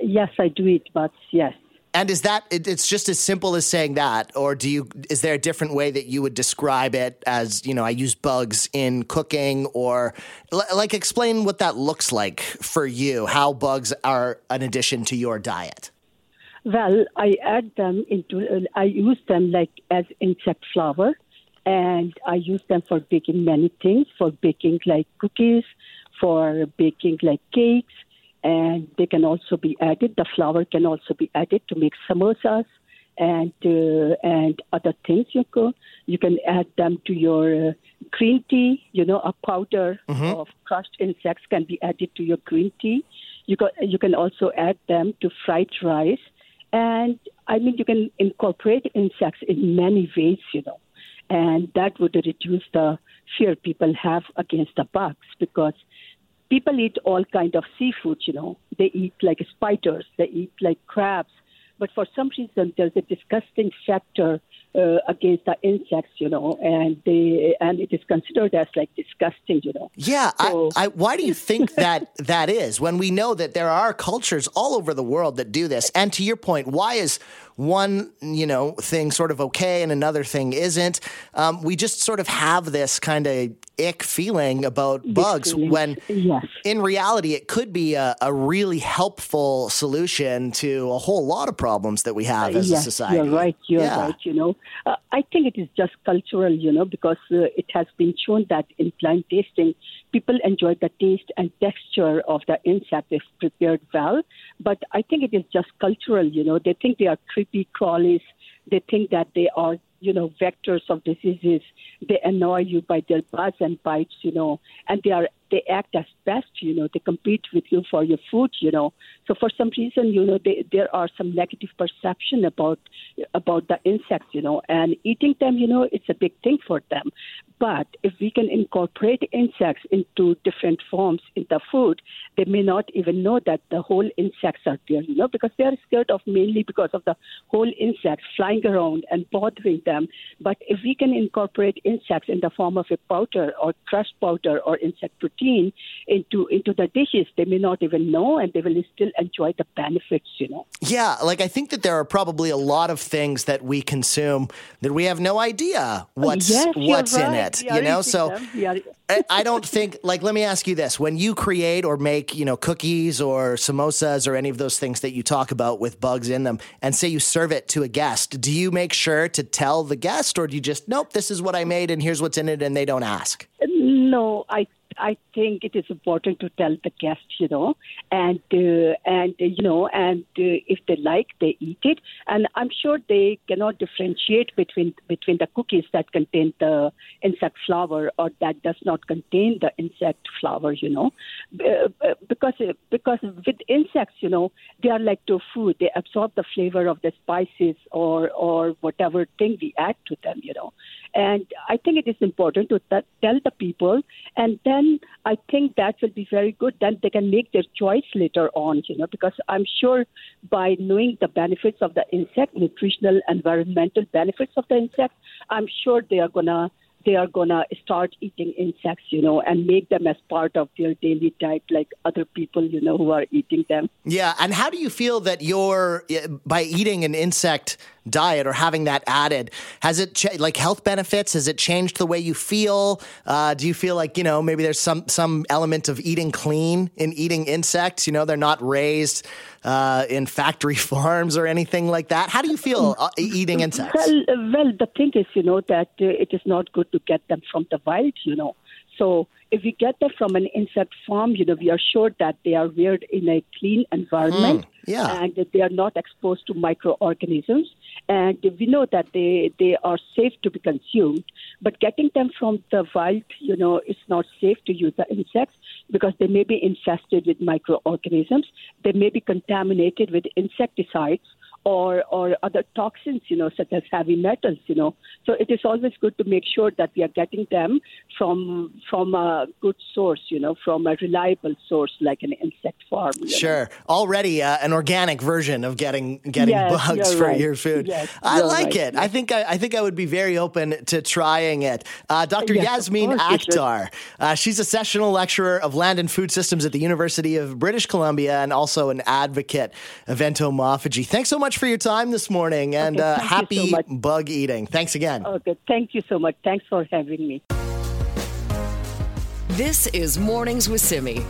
Yes, I do eat bugs. Yes. And is that it, it's just as simple as saying that, or do you? Is there a different way that you would describe it as you know? I use bugs in cooking, or like explain what that looks like for you. How bugs are an addition to your diet. Well, I add them into. I use them like as insect flour, and I use them for baking many things. For baking like cookies, for baking like cakes and they can also be added. The flour can also be added to make samosas and uh, and other things. You can you can add them to your uh, green tea. You know, a powder mm-hmm. of crushed insects can be added to your green tea. You can you can also add them to fried rice, and I mean you can incorporate insects in many ways. You know, and that would reduce the fear people have against the bugs because people eat all kind of seafood, you know. They eat like spiders, they eat like crabs. But for some reason, there's a disgusting factor uh, against the insects, you know, and they and it is considered as like disgusting, you know. Yeah, so, I, I, why do you think that that is? When we know that there are cultures all over the world that do this, and to your point, why is one, you know, thing sort of okay and another thing isn't. Um, we just sort of have this kind of ick feeling about This bugs feeling. when yes. in reality it could be a, a really helpful solution to a whole lot of problems that we have as yes, a society. You're right. You're Yeah. right. You know, uh, I think it is just cultural. You know, because uh, it has been shown that in blind tasting, people enjoy the taste and texture of the insect if prepared well. But I think it is just cultural. You know, they think they are creepy crawlies. They think that they are, you know, vectors of diseases. They annoy you by their buzz and bites. You know, and they are they act as best, You know, they compete with you for your food. You know, so for some reason, you know, they, there are some negative perception about about the insects. You know, and eating them, you know, it's a big thing for them. But if we can incorporate insects into different forms in the food, they may not even know that the whole insects are there, you know, because they are scared of mainly because of the whole insects flying around and bothering them. But if we can incorporate insects in the form of a powder or crushed powder or insect protein into into the dishes, they may not even know and they will still enjoy the benefits, you know. Yeah, like I think that there are probably a lot of things that we consume that we have no idea what's yes, what's in it. You know, so them. We are- I I don't think like let me ask you this: when you create or make you know cookies or samosas or any of those things that you talk about with bugs in them, and say you serve it to a guest, do you make sure to tell the guest, or do you just nope, this is what I made and here's what's in it, and they don't ask? No, I I think it is important to tell the guests, you know, and uh, and uh, you know, and uh, if they like, they eat it. And I'm sure they cannot differentiate between between the cookies that contain the insect flour or that does not contain the insect flour, you know, Uh, because because with insects, you know, they are like tofu. They absorb the flavor of the spices or or whatever thing we add to them, you know. And I think it is important to t- tell the people, and then I think that will be very good. Then they can make their choice later on, you know, because I'm sure by knowing the benefits of the insect, nutritional, environmental benefits of the insect, I'm sure they are gonna they are gonna start eating insects, you know, and make them as part of their daily diet, like other people, you know, who are eating them. Yeah, and how do you feel that you're by eating an insect diet or having that added has it cha- like health benefits has it changed the way you feel uh, do you feel like you know maybe there's some some element of eating clean in eating insects you know they're not raised uh, in factory farms or anything like that how do you feel uh, eating insects Well, uh, well, the thing is, you know, that uh, it is not good to get them from the wild, you know. So if we get them from an insect farm, you know, we are sure that they are reared in a clean environment yeah. and that they are not exposed to microorganisms. And we know that they, they are safe to be consumed. But getting them from the wild, you know, it's not safe to use the insects because they may be infested with microorganisms. They may be contaminated with insecticides or or other toxins, you know, such as heavy metals, you know. So it is always good to make sure that we are getting them from from a good source, you know, from a reliable source like an insect farm. you know. Sure. Already uh, an organic version of getting getting Yes, bugs for right. your food. Yes, I like right, it. yes. I think I, I think I would be very open to trying it. Uh, Dr. Yasmin course you should. Akhtar. Uh, she's a sessional lecturer of land and food systems at the University of British Columbia and also an advocate of entomophagy. Thanks so much for your time this morning and Okay, uh, thank you so happy bug eating. Thanks again. Okay, thank you so much. Thanks for having me. This is Mornings with Simi.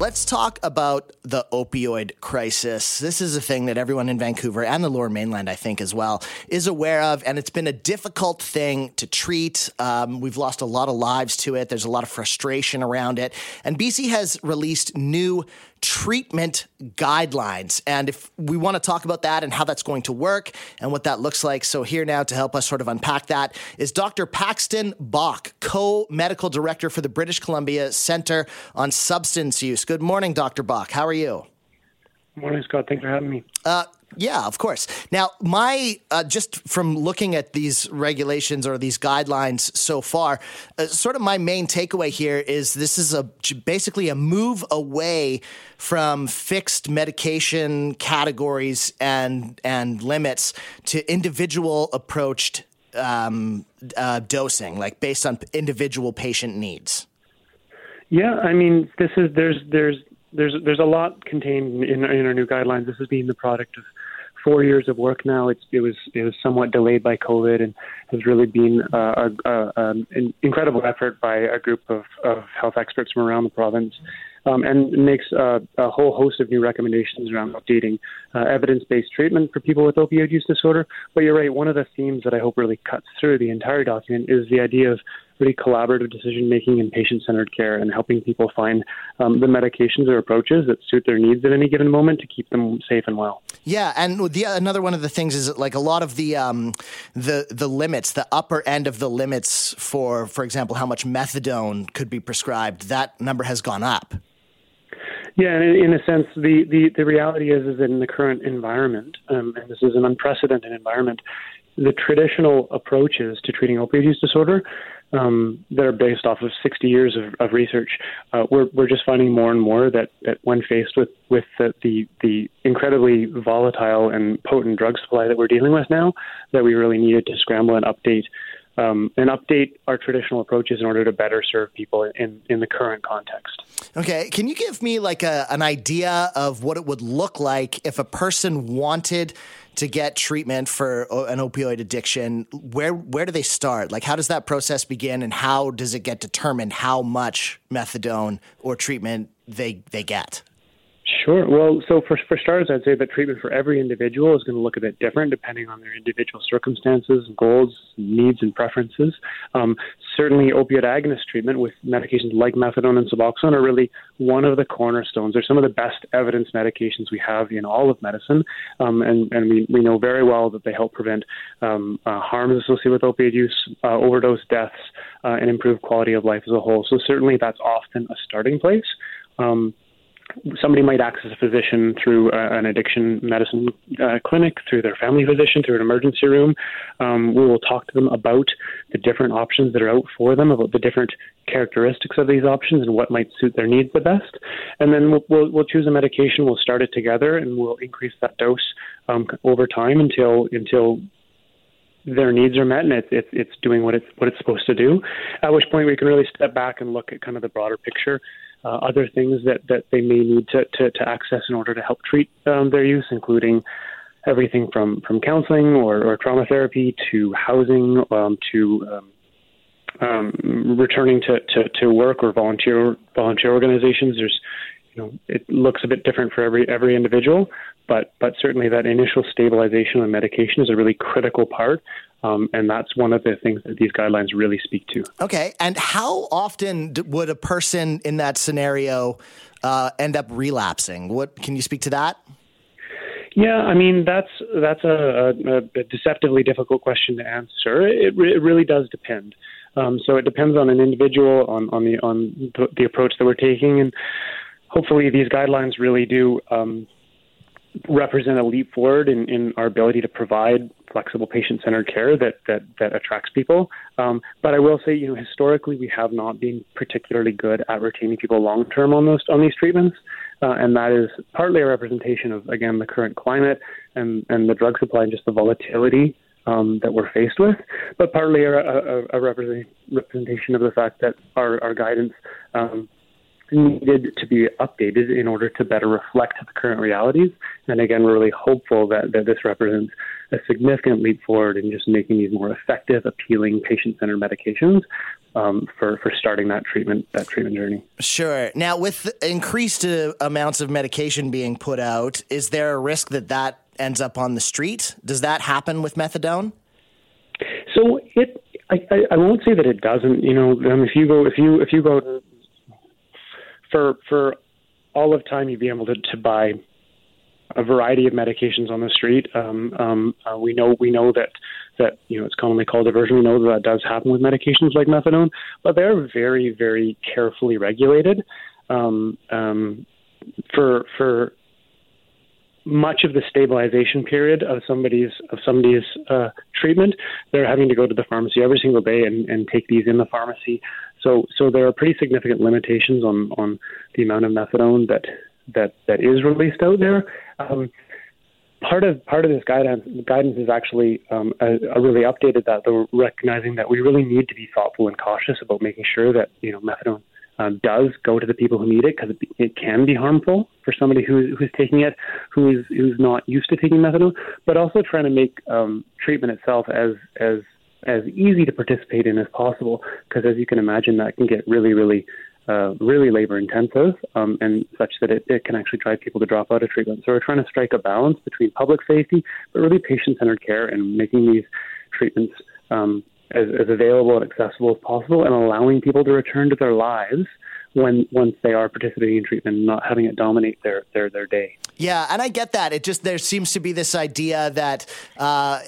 Let's talk about the opioid crisis. This is a thing that everyone in Vancouver and the lower mainland, I think, as well, is aware of. And it's been a difficult thing to treat. Um, we've lost a lot of lives to it. There's a lot of frustration around it. And BC has released new treatment guidelines. And if we want to talk about that and how that's going to work and what that looks like. So, here now to help us sort of unpack that is Dr. Paxton Bach, co medical director for the British Columbia Center on Substance Use. Good morning, Dr. Bach. How are you? Morning, Scott. Thanks for having me. Uh, yeah, of course. Now, my uh, just from looking at these regulations or these guidelines so far, uh, sort of my main takeaway here is this is a basically a move away from fixed medication categories and and limits to individual approached um, uh, dosing, like based on individual patient needs. Yeah, I mean, this is there's there's there's there's a lot contained in, in our new guidelines. This is being the product of four years of work now. It's, it was it was somewhat delayed by COVID and has really been uh, a, a, an incredible effort by a group of, of health experts from around the province. Um, and makes uh, a whole host of new recommendations around updating uh, evidence-based treatment for people with opioid use disorder. But you're right. One of the themes that I hope really cuts through the entire document is the idea of really collaborative decision making and patient centered care and helping people find um, the medications or approaches that suit their needs at any given moment to keep them safe and well. Yeah, and the, another one of the things is like a lot of the um, the the limits, the upper end of the limits for, for example, how much methadone could be prescribed. That number has gone up. Yeah, and in a sense, the, the, the reality is is that in the current environment, um, and this is an unprecedented environment, the traditional approaches to treating opioid use disorder um, that are based off of 60 years of, of research, uh, we're, we're just finding more and more that, that when faced with, with the, the, the incredibly volatile and potent drug supply that we're dealing with now, that we really needed to scramble and update um, and update our traditional approaches in order to better serve people in, in the current context. Okay, can you give me like a, an idea of what it would look like if a person wanted to get treatment for an opioid addiction? Where where do they start? Like, how does that process begin, and how does it get determined how much methadone or treatment they they get? Sure. Well, so for, for starters, I'd say that treatment for every individual is going to look a bit different depending on their individual circumstances, goals, needs, and preferences. Um, certainly, opioid agonist treatment with medications like methadone and Suboxone are really one of the cornerstones. They're some of the best evidence medications we have in all of medicine, um, and, and we, we know very well that they help prevent um, uh, harms associated with opioid use, uh, overdose deaths, uh, and improve quality of life as a whole. So certainly, that's often a starting place. Um, somebody might access a physician through uh, an addiction medicine uh, clinic, through their family physician, through an emergency room. Um, we will talk to them about the different options that are out for them, about the different characteristics of these options and what might suit their needs the best. And then we'll, we'll, we'll choose a medication, we'll start it together, and we'll increase that dose um, over time until until their needs are met and it's it's it's doing what it's what it's supposed to do. At which point we can really step back and look at kind of the broader picture uh, other things that, that they may need to, to, to access in order to help treat um, their use, including everything from, from counseling or, or trauma therapy to housing um, to um, um, returning to, to, to work or volunteer volunteer organizations. There's you know it looks a bit different for every every individual, but but certainly that initial stabilization of medication is a really critical part um, and that's one of the things that these guidelines really speak to. Okay. And how often would a person in that scenario uh, end up relapsing? What can you speak to that? Yeah, I mean that's that's a, a, a deceptively difficult question to answer. It, re- it really does depend. Um, so it depends on an individual, on on the on the, the approach that we're taking, and hopefully these guidelines really do um, represent a leap forward in, in our ability to provide flexible patient-centered care that that, that attracts people. Um, but I will say, you know, historically we have not been particularly good at retaining people long-term on those on these treatments, uh, and that is partly a representation of again the current climate and and the drug supply and just the volatility um, that we're faced with, but partly a, a, a representation of the fact that our, our guidance um, needed to be updated in order to better reflect the current realities. And again, we're really hopeful that, that this represents a significant leap forward in just making these more effective, appealing, patient-centered medications um, for for starting that treatment that treatment journey. Sure. Now, with increased uh, amounts of medication being put out, is there a risk that that ends up on the street? Does that happen with methadone? So it. I, I, won't say that it doesn't. You know, um, if you go if you if you go for for all of time, you'd be able to, to buy a variety of medications on the street. Um, um, uh, we know we know that that you know it's commonly called diversion. We know that, that does happen with medications like methadone, but they're very very carefully regulated. Um, um, for for much of the stabilization period of somebody's of somebody's uh, treatment, they're having to go to the pharmacy every single day and, and take these in the pharmacy. So so there are pretty significant limitations on on the amount of methadone that that that is released out there. Um, part of part of this guidance guidance is actually um, really updated that, though recognizing that we really need to be thoughtful and cautious about making sure that you know methadone um, does go to the people who need it because it, it, can be harmful for somebody who, who's taking it who is who's not used to taking methadone, but also trying to make um, treatment itself as as as easy to participate in as possible because as you can imagine that can get really really uh, really labor intensive um, and such that it, it, can actually drive people to drop out of treatment. So we're trying to strike a balance between public safety, but really patient centered care and making these treatments um, as, as available and accessible as possible and allowing people to return to their lives when once they are participating in treatment not having it dominate their their their day. Yeah, and I get that. It just there seems to be this idea that uh,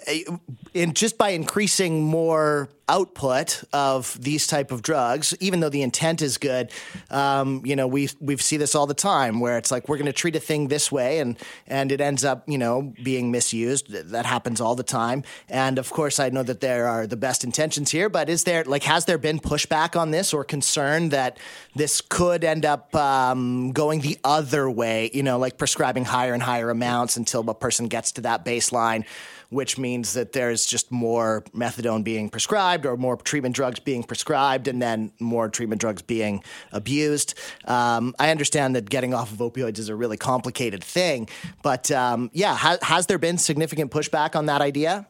in just by increasing more output of these type of drugs, even though the intent is good, um, you know, we we see this all the time where it's like we're going to treat a thing this way, and and it ends up you know being misused. That happens all the time. And of course, I know that there are the best intentions here, but is there like has there been pushback on this or concern that this could end up um, going the other way? You know, like prescribing higher and higher amounts until a person gets to that baseline which means that there's just more methadone being prescribed or more treatment drugs being prescribed and then more treatment drugs being abused. Um, I understand that getting off of opioids is a really complicated thing, but um, yeah, ha- has there been significant pushback on that idea?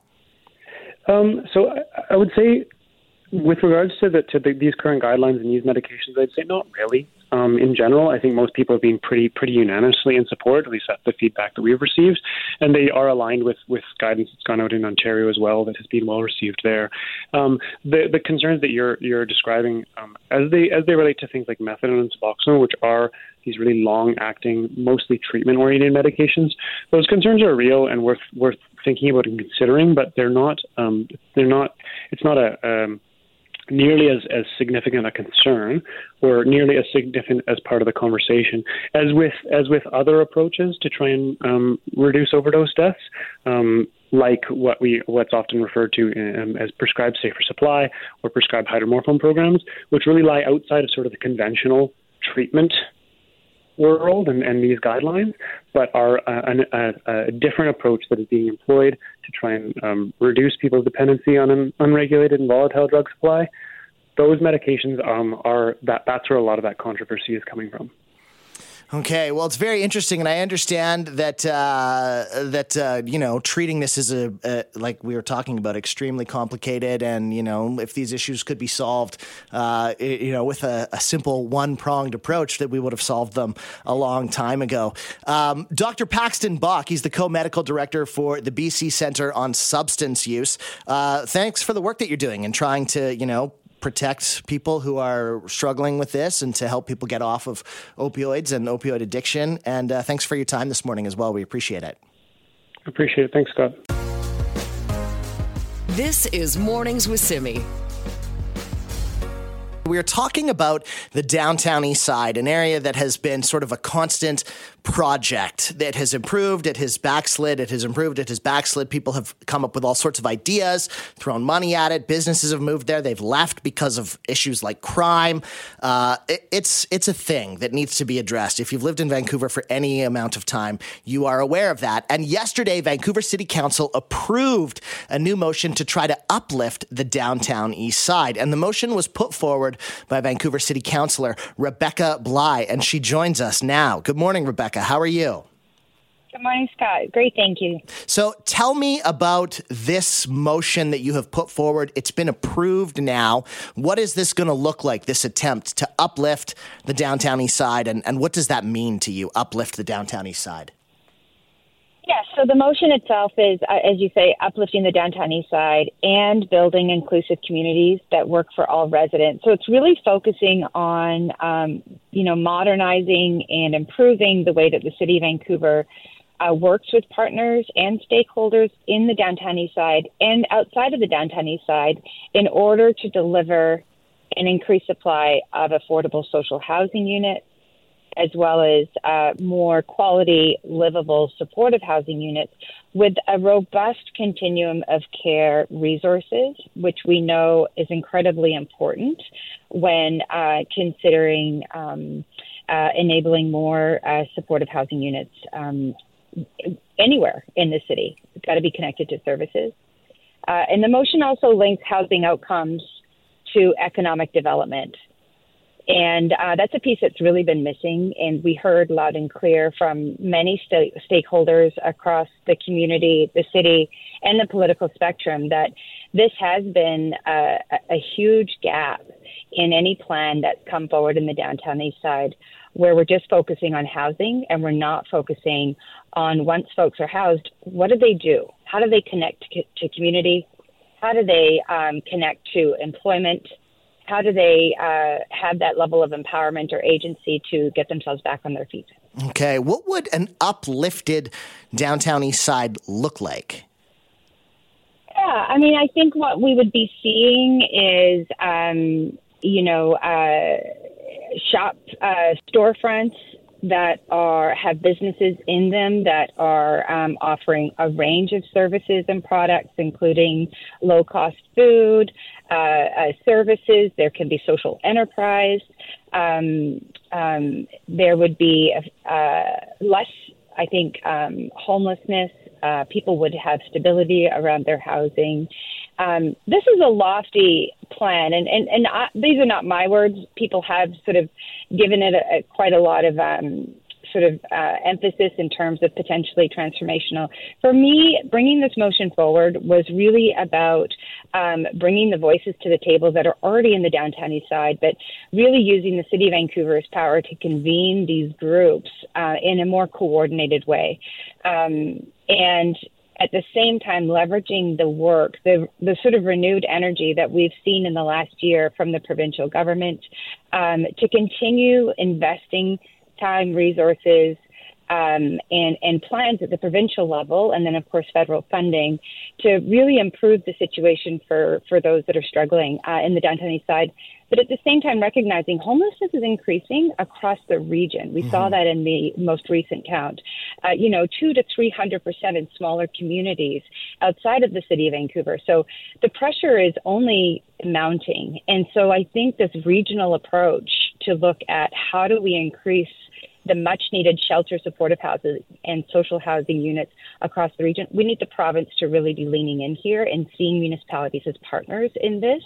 Um, so I, I, would say, with regards to the to the, these current guidelines and these medications, I'd say not really um, in general. I think most people have been pretty pretty unanimously in support. At least that's the feedback that we've received, and they are aligned with with guidance that's gone out in Ontario as well that has been well received there. Um, the the concerns that you're you're describing um, as they as they relate to things like methadone and Suboxone, which are these really long acting, mostly treatment oriented medications, those concerns are real and worth worth thinking about and considering. But they're not um, they're not it's not a um, nearly as, as significant a concern or nearly as significant as part of the conversation. As with as with other approaches to try and um, reduce overdose deaths, um, like what we what's often referred to um, as prescribed safer supply or prescribed hydromorphone programs, which really lie outside of sort of the conventional treatment world and, and these guidelines, but are a, a, a, different approach that is being employed to try and um, reduce people's dependency on an unregulated and volatile drug supply. Those medications um, are that. That's where a lot of that controversy is coming from. Okay, well, it's very interesting, and I understand that uh, that uh, you know treating this is a, a, like we were talking about extremely complicated, and you know if these issues could be solved, uh, you know with a, a simple one pronged approach, that we would have solved them a long time ago. Um, Dr. Paxton Bach, he's the co medical director for the BC Center on Substance Use. Uh, thanks for the work that you're doing and trying to you know protect people who are struggling with this and to help people get off of opioids and opioid addiction. And uh, thanks for your time this morning as well. We appreciate it. Appreciate it. Thanks, Scott. This is Mornings with Simi. We are talking about the downtown east side, an area that has been sort of a constant project that has improved, it has backslid, it has improved, it has backslid. People have come up with all sorts of ideas, thrown money at it. Businesses have moved there. They've left because of issues like crime. Uh, it, it's it's a thing that needs to be addressed. If you've lived in Vancouver for any amount of time, you are aware of that. And yesterday, Vancouver City Council approved a new motion to try to uplift the downtown east side. And the motion was put forward by Vancouver City Councilor Rebecca Bligh, and she joins us now. Good morning, Rebecca. Rebecca. How are you? Good morning, Scott. Great, thank you. So tell me about this motion that you have put forward. It's been approved now. What is this going to look like, this attempt to uplift the downtown east side? And, and what does that mean to you, uplift the downtown east side? Yes, so the motion itself is, uh, as you say, uplifting the downtown east side and building inclusive communities that work for all residents. So it's really focusing on, um, you know, modernizing and improving the way that the city of Vancouver uh, works with partners and stakeholders in the downtown east side and outside of the downtown east side in order to deliver an increased supply of affordable social housing units as well as uh, more quality, livable, supportive housing units with a robust continuum of care resources, which we know is incredibly important when uh, considering um, uh, enabling more uh, supportive housing units um, anywhere in the city. It's got to be connected to services. Uh, and the motion also links housing outcomes to economic development And uh, that's a piece that's really been missing. And we heard loud and clear from many st- stakeholders across the community, the city, and the political spectrum that this has been a, a huge gap in any plan that's come forward in the downtown east side where we're just focusing on housing and we're not focusing on once folks are housed, what do they do? How do they connect to, community? How do they um, connect to employment? How do they uh, have that level of empowerment or agency to get themselves back on their feet? Okay, what would an uplifted downtown east side look like? Yeah, I mean, I think what we would be seeing is, um, you know, uh, shop uh, storefronts that are have businesses in them that are um, offering a range of services and products, including low cost food, uh, uh, services. There can be social enterprise. Um, um, there would be uh, less, I think, um, homelessness. Uh, people would have stability around their housing. Um, this is a lofty plan, and and and I, these are not my words. People have sort of given it a, a, quite a lot of um, sort of uh, emphasis in terms of potentially transformational. For me, bringing this motion forward was really about um, bringing the voices to the table that are already in the downtown east side, but really using the city of Vancouver's power to convene these groups uh, in a more coordinated way. Um, and at the same time leveraging the work, the, the sort of renewed energy that we've seen in the last year from the provincial government um, to continue investing time, resources, um, and, and plans at the provincial level, and then, of course, federal funding to really improve the situation for, for those that are struggling uh, in the downtown east side. But at the same time, recognizing homelessness is increasing across the region. We mm-hmm. saw that in the most recent count. Uh, you know, two to 300% in smaller communities outside of the city of Vancouver. So the pressure is only mounting. And so I think this regional approach to look at how do we increase the much needed shelter supportive houses and social housing units across the region. We need the province to really be leaning in here and seeing municipalities as partners in this.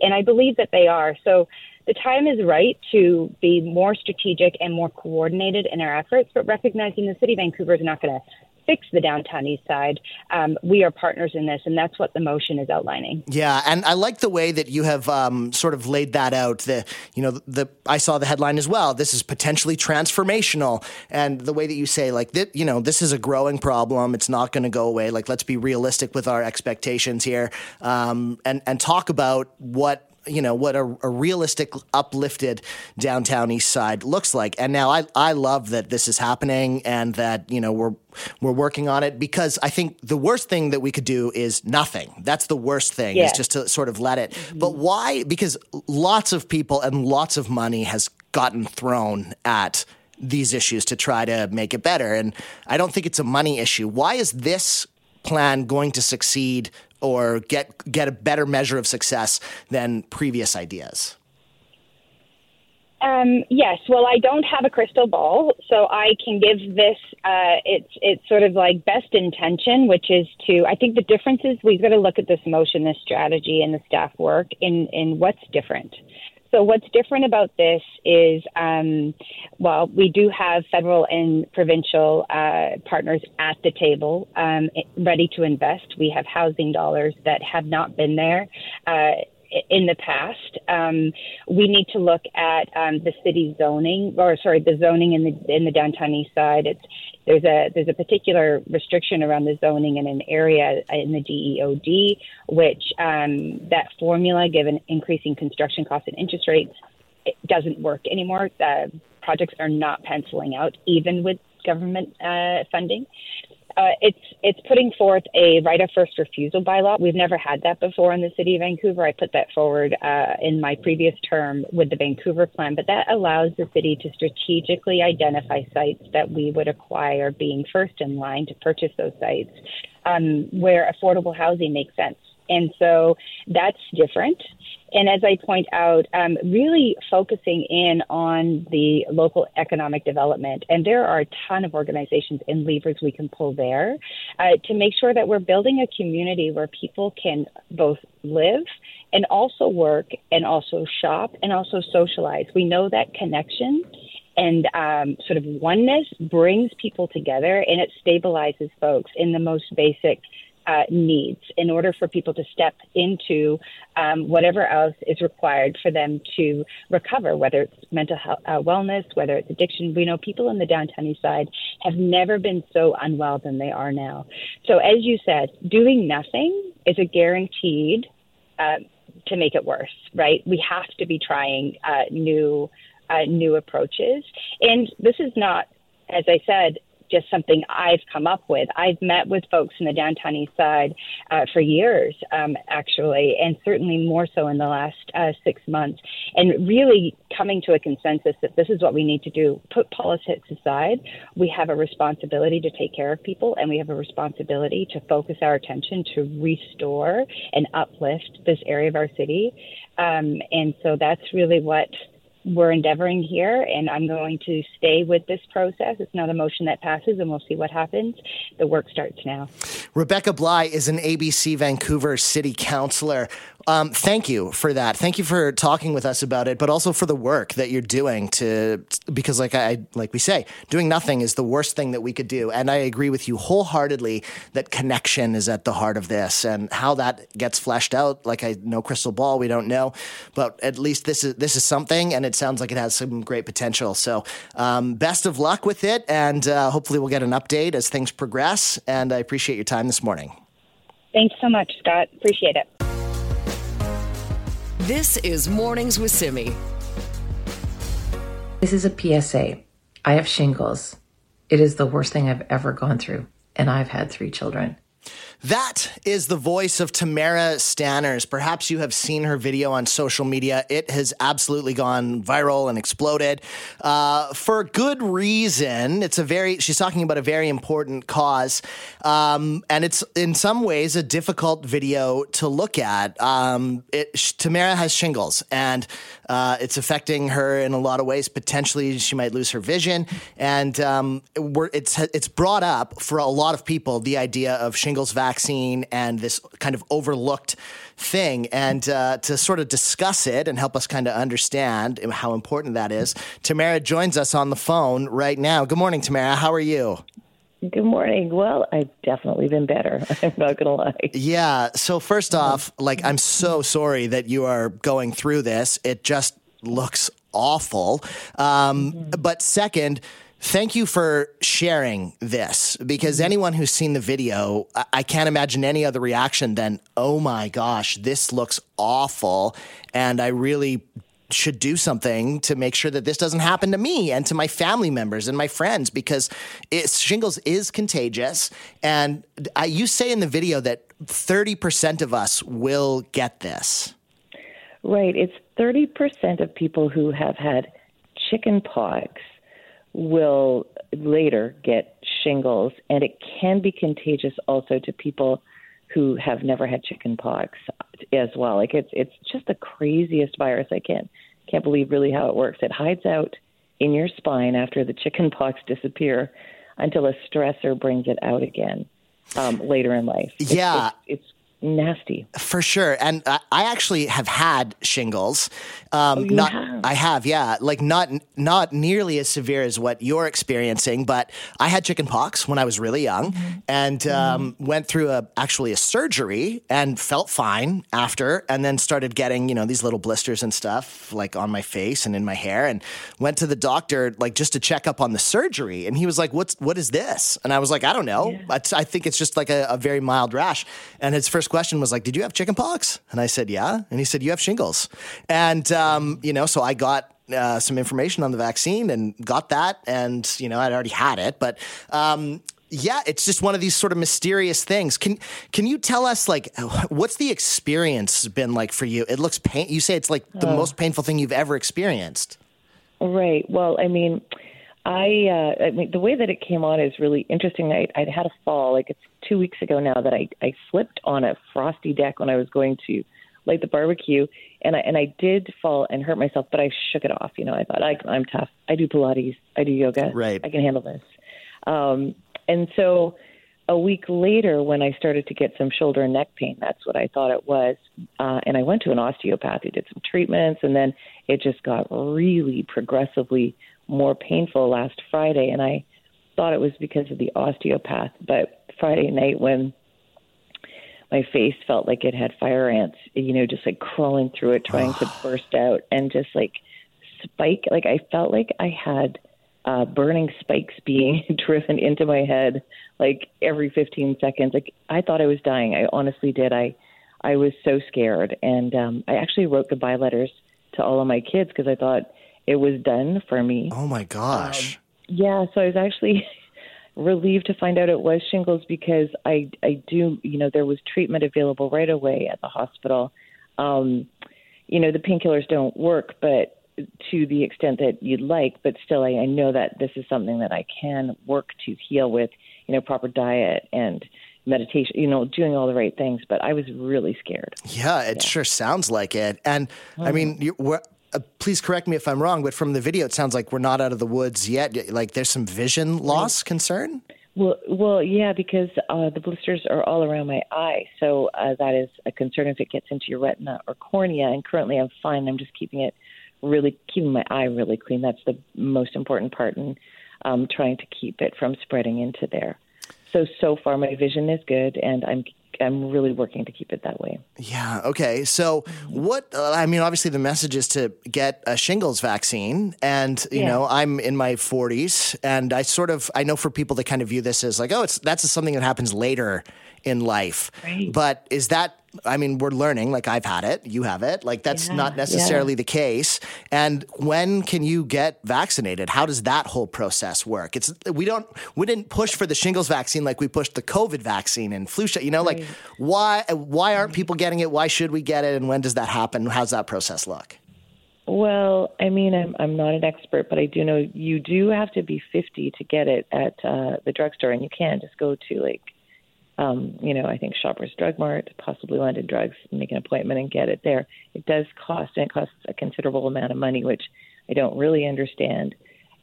And I believe that they are. So the time is right to be more strategic and more coordinated in our efforts, but recognizing the city of Vancouver is not going to fix the downtown east side. Um, we are partners in this, and that's what the motion is outlining. Yeah, and I like the way that you have um, sort of laid that out. The you know the I saw the headline as well. This is potentially transformational, and the way that you say like that, you know, this is a growing problem. It's not going to go away. Like let's be realistic with our expectations here, um, and and talk about what you know what a, a, realistic uplifted downtown east side looks like. And now I, I love that this is happening and that you know we're we're working on it because i think the worst thing that we could do is nothing. That's the worst thing yeah. is just to sort of let it. Mm-hmm. but why? Because lots of people and lots of money has gotten thrown at these issues to try to make it better. And i don't think it's a money issue. Why is this plan going to succeed or get get a better measure of success than previous ideas? Um, yes. Well, I don't have a crystal ball, so I can give this. Uh, it's it's sort of like best intention, which is to. I think the difference is we've got to look at this motion, this strategy, and the staff work in in what's different. So what's different about this is, um, well, we do have federal and provincial uh, partners at the table um, ready to invest. We have housing dollars that have not been there. Uh, in the past. Um, we need to look at um, the city zoning, or sorry, the zoning in the in the downtown east side. It's there's a there's a particular restriction around the zoning in an area in the DEOD, which um, that formula, given increasing construction costs and interest rates, it doesn't work anymore. Uh, projects are not penciling out, even with government uh, funding. Uh, it's it's putting forth a right of first refusal bylaw. We've never had that before in the city of Vancouver. I put that forward uh, in my previous term with the Vancouver plan, but that allows the city to strategically identify sites that we would acquire, being first in line to purchase those sites um, where affordable housing makes sense. And so that's different. And as I point out, um, really focusing in on the local economic development. And there are a ton of organizations and levers we can pull there uh, to make sure that we're building a community where people can both live and also work and also shop and also socialize. We know that connection and um, sort of oneness brings people together and it stabilizes folks in the most basic uh, needs in order for people to step into um, whatever else is required for them to recover, whether it's mental health, uh, wellness, whether it's addiction. We know people in the downtown east side have never been so unwell than they are now. So, as you said, doing nothing is a guaranteed uh, to make it worse, right? We have to be trying uh, new. Uh, new approaches. And this is not, as I said, just something I've come up with. I've met with folks in the downtown east side uh, for years, um, actually, and certainly more so in the last uh, six months, and really coming to a consensus that this is what we need to do. Put politics aside. We have a responsibility to take care of people, and we have a responsibility to focus our attention to restore and uplift this area of our city. Um, and so that's really what we're endeavoring here, and I'm going to stay with this process. It's not a motion that passes, and we'll see what happens. The work starts now. Rebecca Bligh is an ABC Vancouver City Councilor. Um, thank you for that. Thank you for talking with us about it, but also for the work that you're doing to because, like I like we say, doing nothing is the worst thing that we could do. And I agree with you wholeheartedly that connection is at the heart of this, and how that gets fleshed out. Like I know crystal ball, we don't know, but at least this is this is something, and it sounds like it has some great potential. So, um, best of luck with it, and uh, hopefully we'll get an update as things progress. And I appreciate your time this morning. Thanks so much, Scott. Appreciate it. This is Mornings with Simi. This is a PSA. I have shingles. It is the worst thing I've ever gone through, and I've had three children. That is the voice of Tamara Stanners. Perhaps you have seen her video on social media. It has absolutely gone viral and exploded uh, for good reason. It's a very, she's talking about a very important cause. Um, and it's in some ways a difficult video to look at. Um, it, Tamara has shingles and uh, it's affecting her in a lot of ways. Potentially, she might lose her vision. And um, it's, it's brought up for a lot of people the idea of shingles vaccine vaccine and this kind of overlooked thing. And uh, to sort of discuss it and help us kind of understand how important that is, Tamara joins us on the phone right now. Good morning, Tamara. How are you? Good morning. Well, I've definitely been better. I'm not going to lie. Yeah. So, first off, like, I'm so sorry that you are going through this. It just looks awful. Um, mm-hmm. But, second, Thank you for sharing this because mm-hmm. anyone who's seen the video, I can't imagine any other reaction than, oh my gosh, this looks awful. And I really should do something to make sure that this doesn't happen to me and to my family members and my friends because shingles is contagious. And I, you say in the video that 30% of us will get this. Right. It's 30% of people who have had chicken pox will later get shingles, and it can be contagious also to people who have never had chicken pox as well. Like it's it's just the craziest virus. I can't can't believe really how it works. It hides out in your spine after the chicken pox disappear until a stressor brings it out again um, later in life. It's, yeah, it's, it's nasty for sure and I, I actually have had shingles um oh, not have. i have yeah like not not nearly as severe as what you're experiencing but i had chicken pox when i was really young mm-hmm. and um, mm-hmm. went through a actually a surgery and felt fine after and then started getting you know these little blisters and stuff like on my face and in my hair and went to the doctor like just to check up on the surgery and he was like what's what is this and i was like i don't know yeah. I, think it's just like a, a very mild rash and his first first question was like, "Did you have chickenpox?" And I said, "Yeah." And he said, "You have shingles." And um, you know, so I got uh, some information on the vaccine and got that, and you know, I'd already had it, but. Um, yeah, it's just one of these sort of mysterious things. Can can you tell us like what's the experience been like for you? It looks pain. You say it's like the oh. most painful thing you've ever experienced. Right. Well, I mean, I, uh, I mean, the way that it came on is really interesting. I, I'd had a fall, like it's two weeks ago now, that I, I slipped on a frosty deck when I was going to light the barbecue, and I and I did fall and hurt myself, but I shook it off. You know, I thought I, I'm tough. I do Pilates, I do yoga, right? I can handle this. Um, and so a week later, when I started to get some shoulder and neck pain, that's what I thought it was. Uh, and I went to an osteopath who did some treatments, and then it just got really progressively more painful last Friday. And I thought it was because of the osteopath. But Friday night, when my face felt like it had fire ants, you know, just like crawling through it, trying to burst out, and just like spike. Like I felt like I had uh, burning spikes being driven into my head like every 15 seconds. Like I thought I was dying. I honestly did. I I was so scared, and um, I actually wrote goodbye letters to all of my kids because I thought it was done for me. Oh my gosh. Um, yeah, so I was actually relieved to find out it was shingles because I I do you know there was treatment available right away at the hospital. Um, you know the painkillers don't work, but to the extent that you'd like, but still, I, I know that this is something that I can work to heal with, you know, proper diet and meditation, you know, doing all the right things. But I was really scared. Yeah, it yeah. sure sounds like it. And mm-hmm. I mean, you, uh, please correct me if I'm wrong, but from the video, it sounds like we're not out of the woods yet. Like there's some vision loss concern. Well, well, yeah, because uh, the blisters are all around my eye, so uh, that is a concern if it gets into your retina or cornea. And currently, I'm fine. I'm just keeping it really keeping my eye really clean. That's the most important part, and um, trying to keep it from spreading into there. So so far, my vision is good, and I'm I'm really working to keep it that way. Yeah. Okay. So, what? Uh, I mean, obviously, the message is to get a shingles vaccine, and you yeah. know, I'm in my 40s, and I sort of I know for people that kind of view this as like, oh, it's that's something that happens later in life. Right. But is that I mean, we're learning, like I've had it, you have it. Like that's yeah, not necessarily yeah. the case. And when can you get vaccinated? How does that whole process work? It's we don't we didn't push for the shingles vaccine like we pushed the COVID vaccine and flu shot. You know, right. like why why aren't people getting it? Why should we get it? And when does that happen? How's that process look? Well, I mean, I'm I'm not an expert, but I do know you do have to be 50 to get it at uh, the drugstore, and you can't just go to like um, you know, I think Shoppers Drug Mart, possibly London Drugs, make an appointment and get it there. It does cost, and it costs a considerable amount of money, which I don't really understand.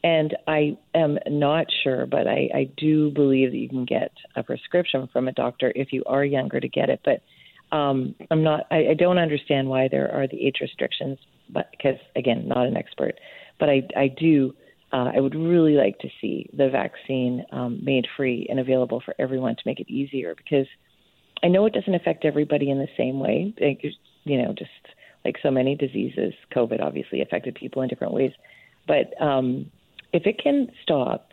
And I am not sure, but I, I do believe that you can get a prescription from a doctor if you are younger to get it. But um, I'm not, I, I don't understand why there are the age restrictions, but because again, not an expert. But I, I do uh, I would really like to see the vaccine um, made free and available for everyone to make it easier because I know it doesn't affect everybody in the same way. Like, you know, just like so many diseases, COVID obviously affected people in different ways. But um, if it can stop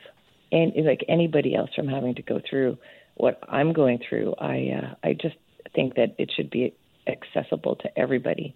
and like anybody else from having to go through what I'm going through, I uh, I just think that it should be accessible to everybody.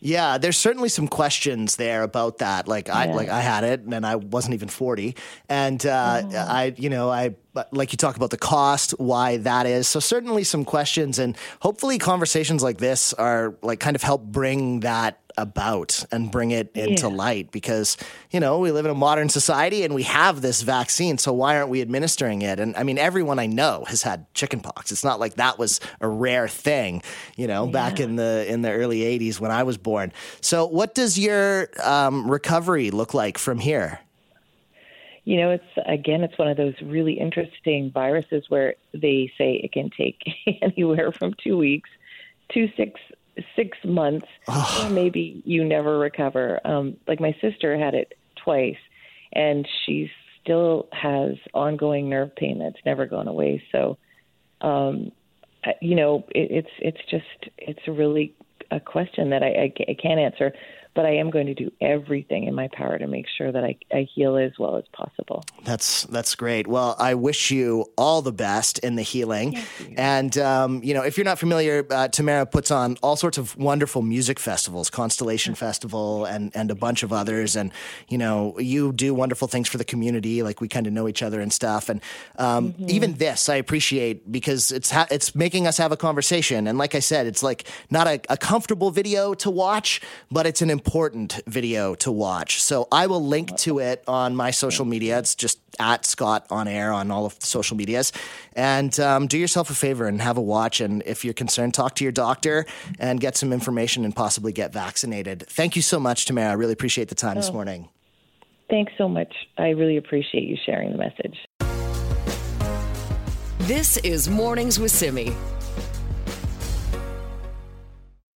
Yeah, there's certainly some questions there about that. Like I like I had it and I wasn't even 40 and uh, oh. I you know I like you talk about the cost, why that is. So certainly some questions and hopefully conversations like this are like kind of help bring that about and bring it into yeah. light because you know we live in a modern society and we have this vaccine so why aren't we administering it and i mean everyone i know has had chickenpox it's not like that was a rare thing you know yeah. back in the in the early 80s when i was born so what does your um, recovery look like from here you know, it's again, it's one of those really interesting viruses where they say it can take anywhere from two weeks to six six months, or maybe you never recover. Um, like my sister had it twice, and she still has ongoing nerve pain that's never gone away. So, um, you know, it, it's it's just it's really a question that I, I, I can't answer but I am going to do everything in my power to make sure that I, I heal as well as possible. That's that's great. Well, I wish you all the best in the healing. And um, you know, if you're not familiar, uh, Tamara puts on all sorts of wonderful music festivals, Constellation Festival, and and a bunch of others. And you know, you do wonderful things for the community. Like we kind of know each other and stuff. And um, mm-hmm. even this, I appreciate because it's ha- it's making us have a conversation. And like I said, it's like not a, a comfortable video to watch, but it's an important important video to watch. So I will link to it on my social media. It's just at Scott on air on all of the social medias. And um, do yourself a favor and have a watch. And if you're concerned, talk to your doctor and get some information and possibly get vaccinated. Thank you so much, Tamara. I really appreciate the time oh, this morning. Thanks so much. I really appreciate you sharing the message. This is Mornings with Simi.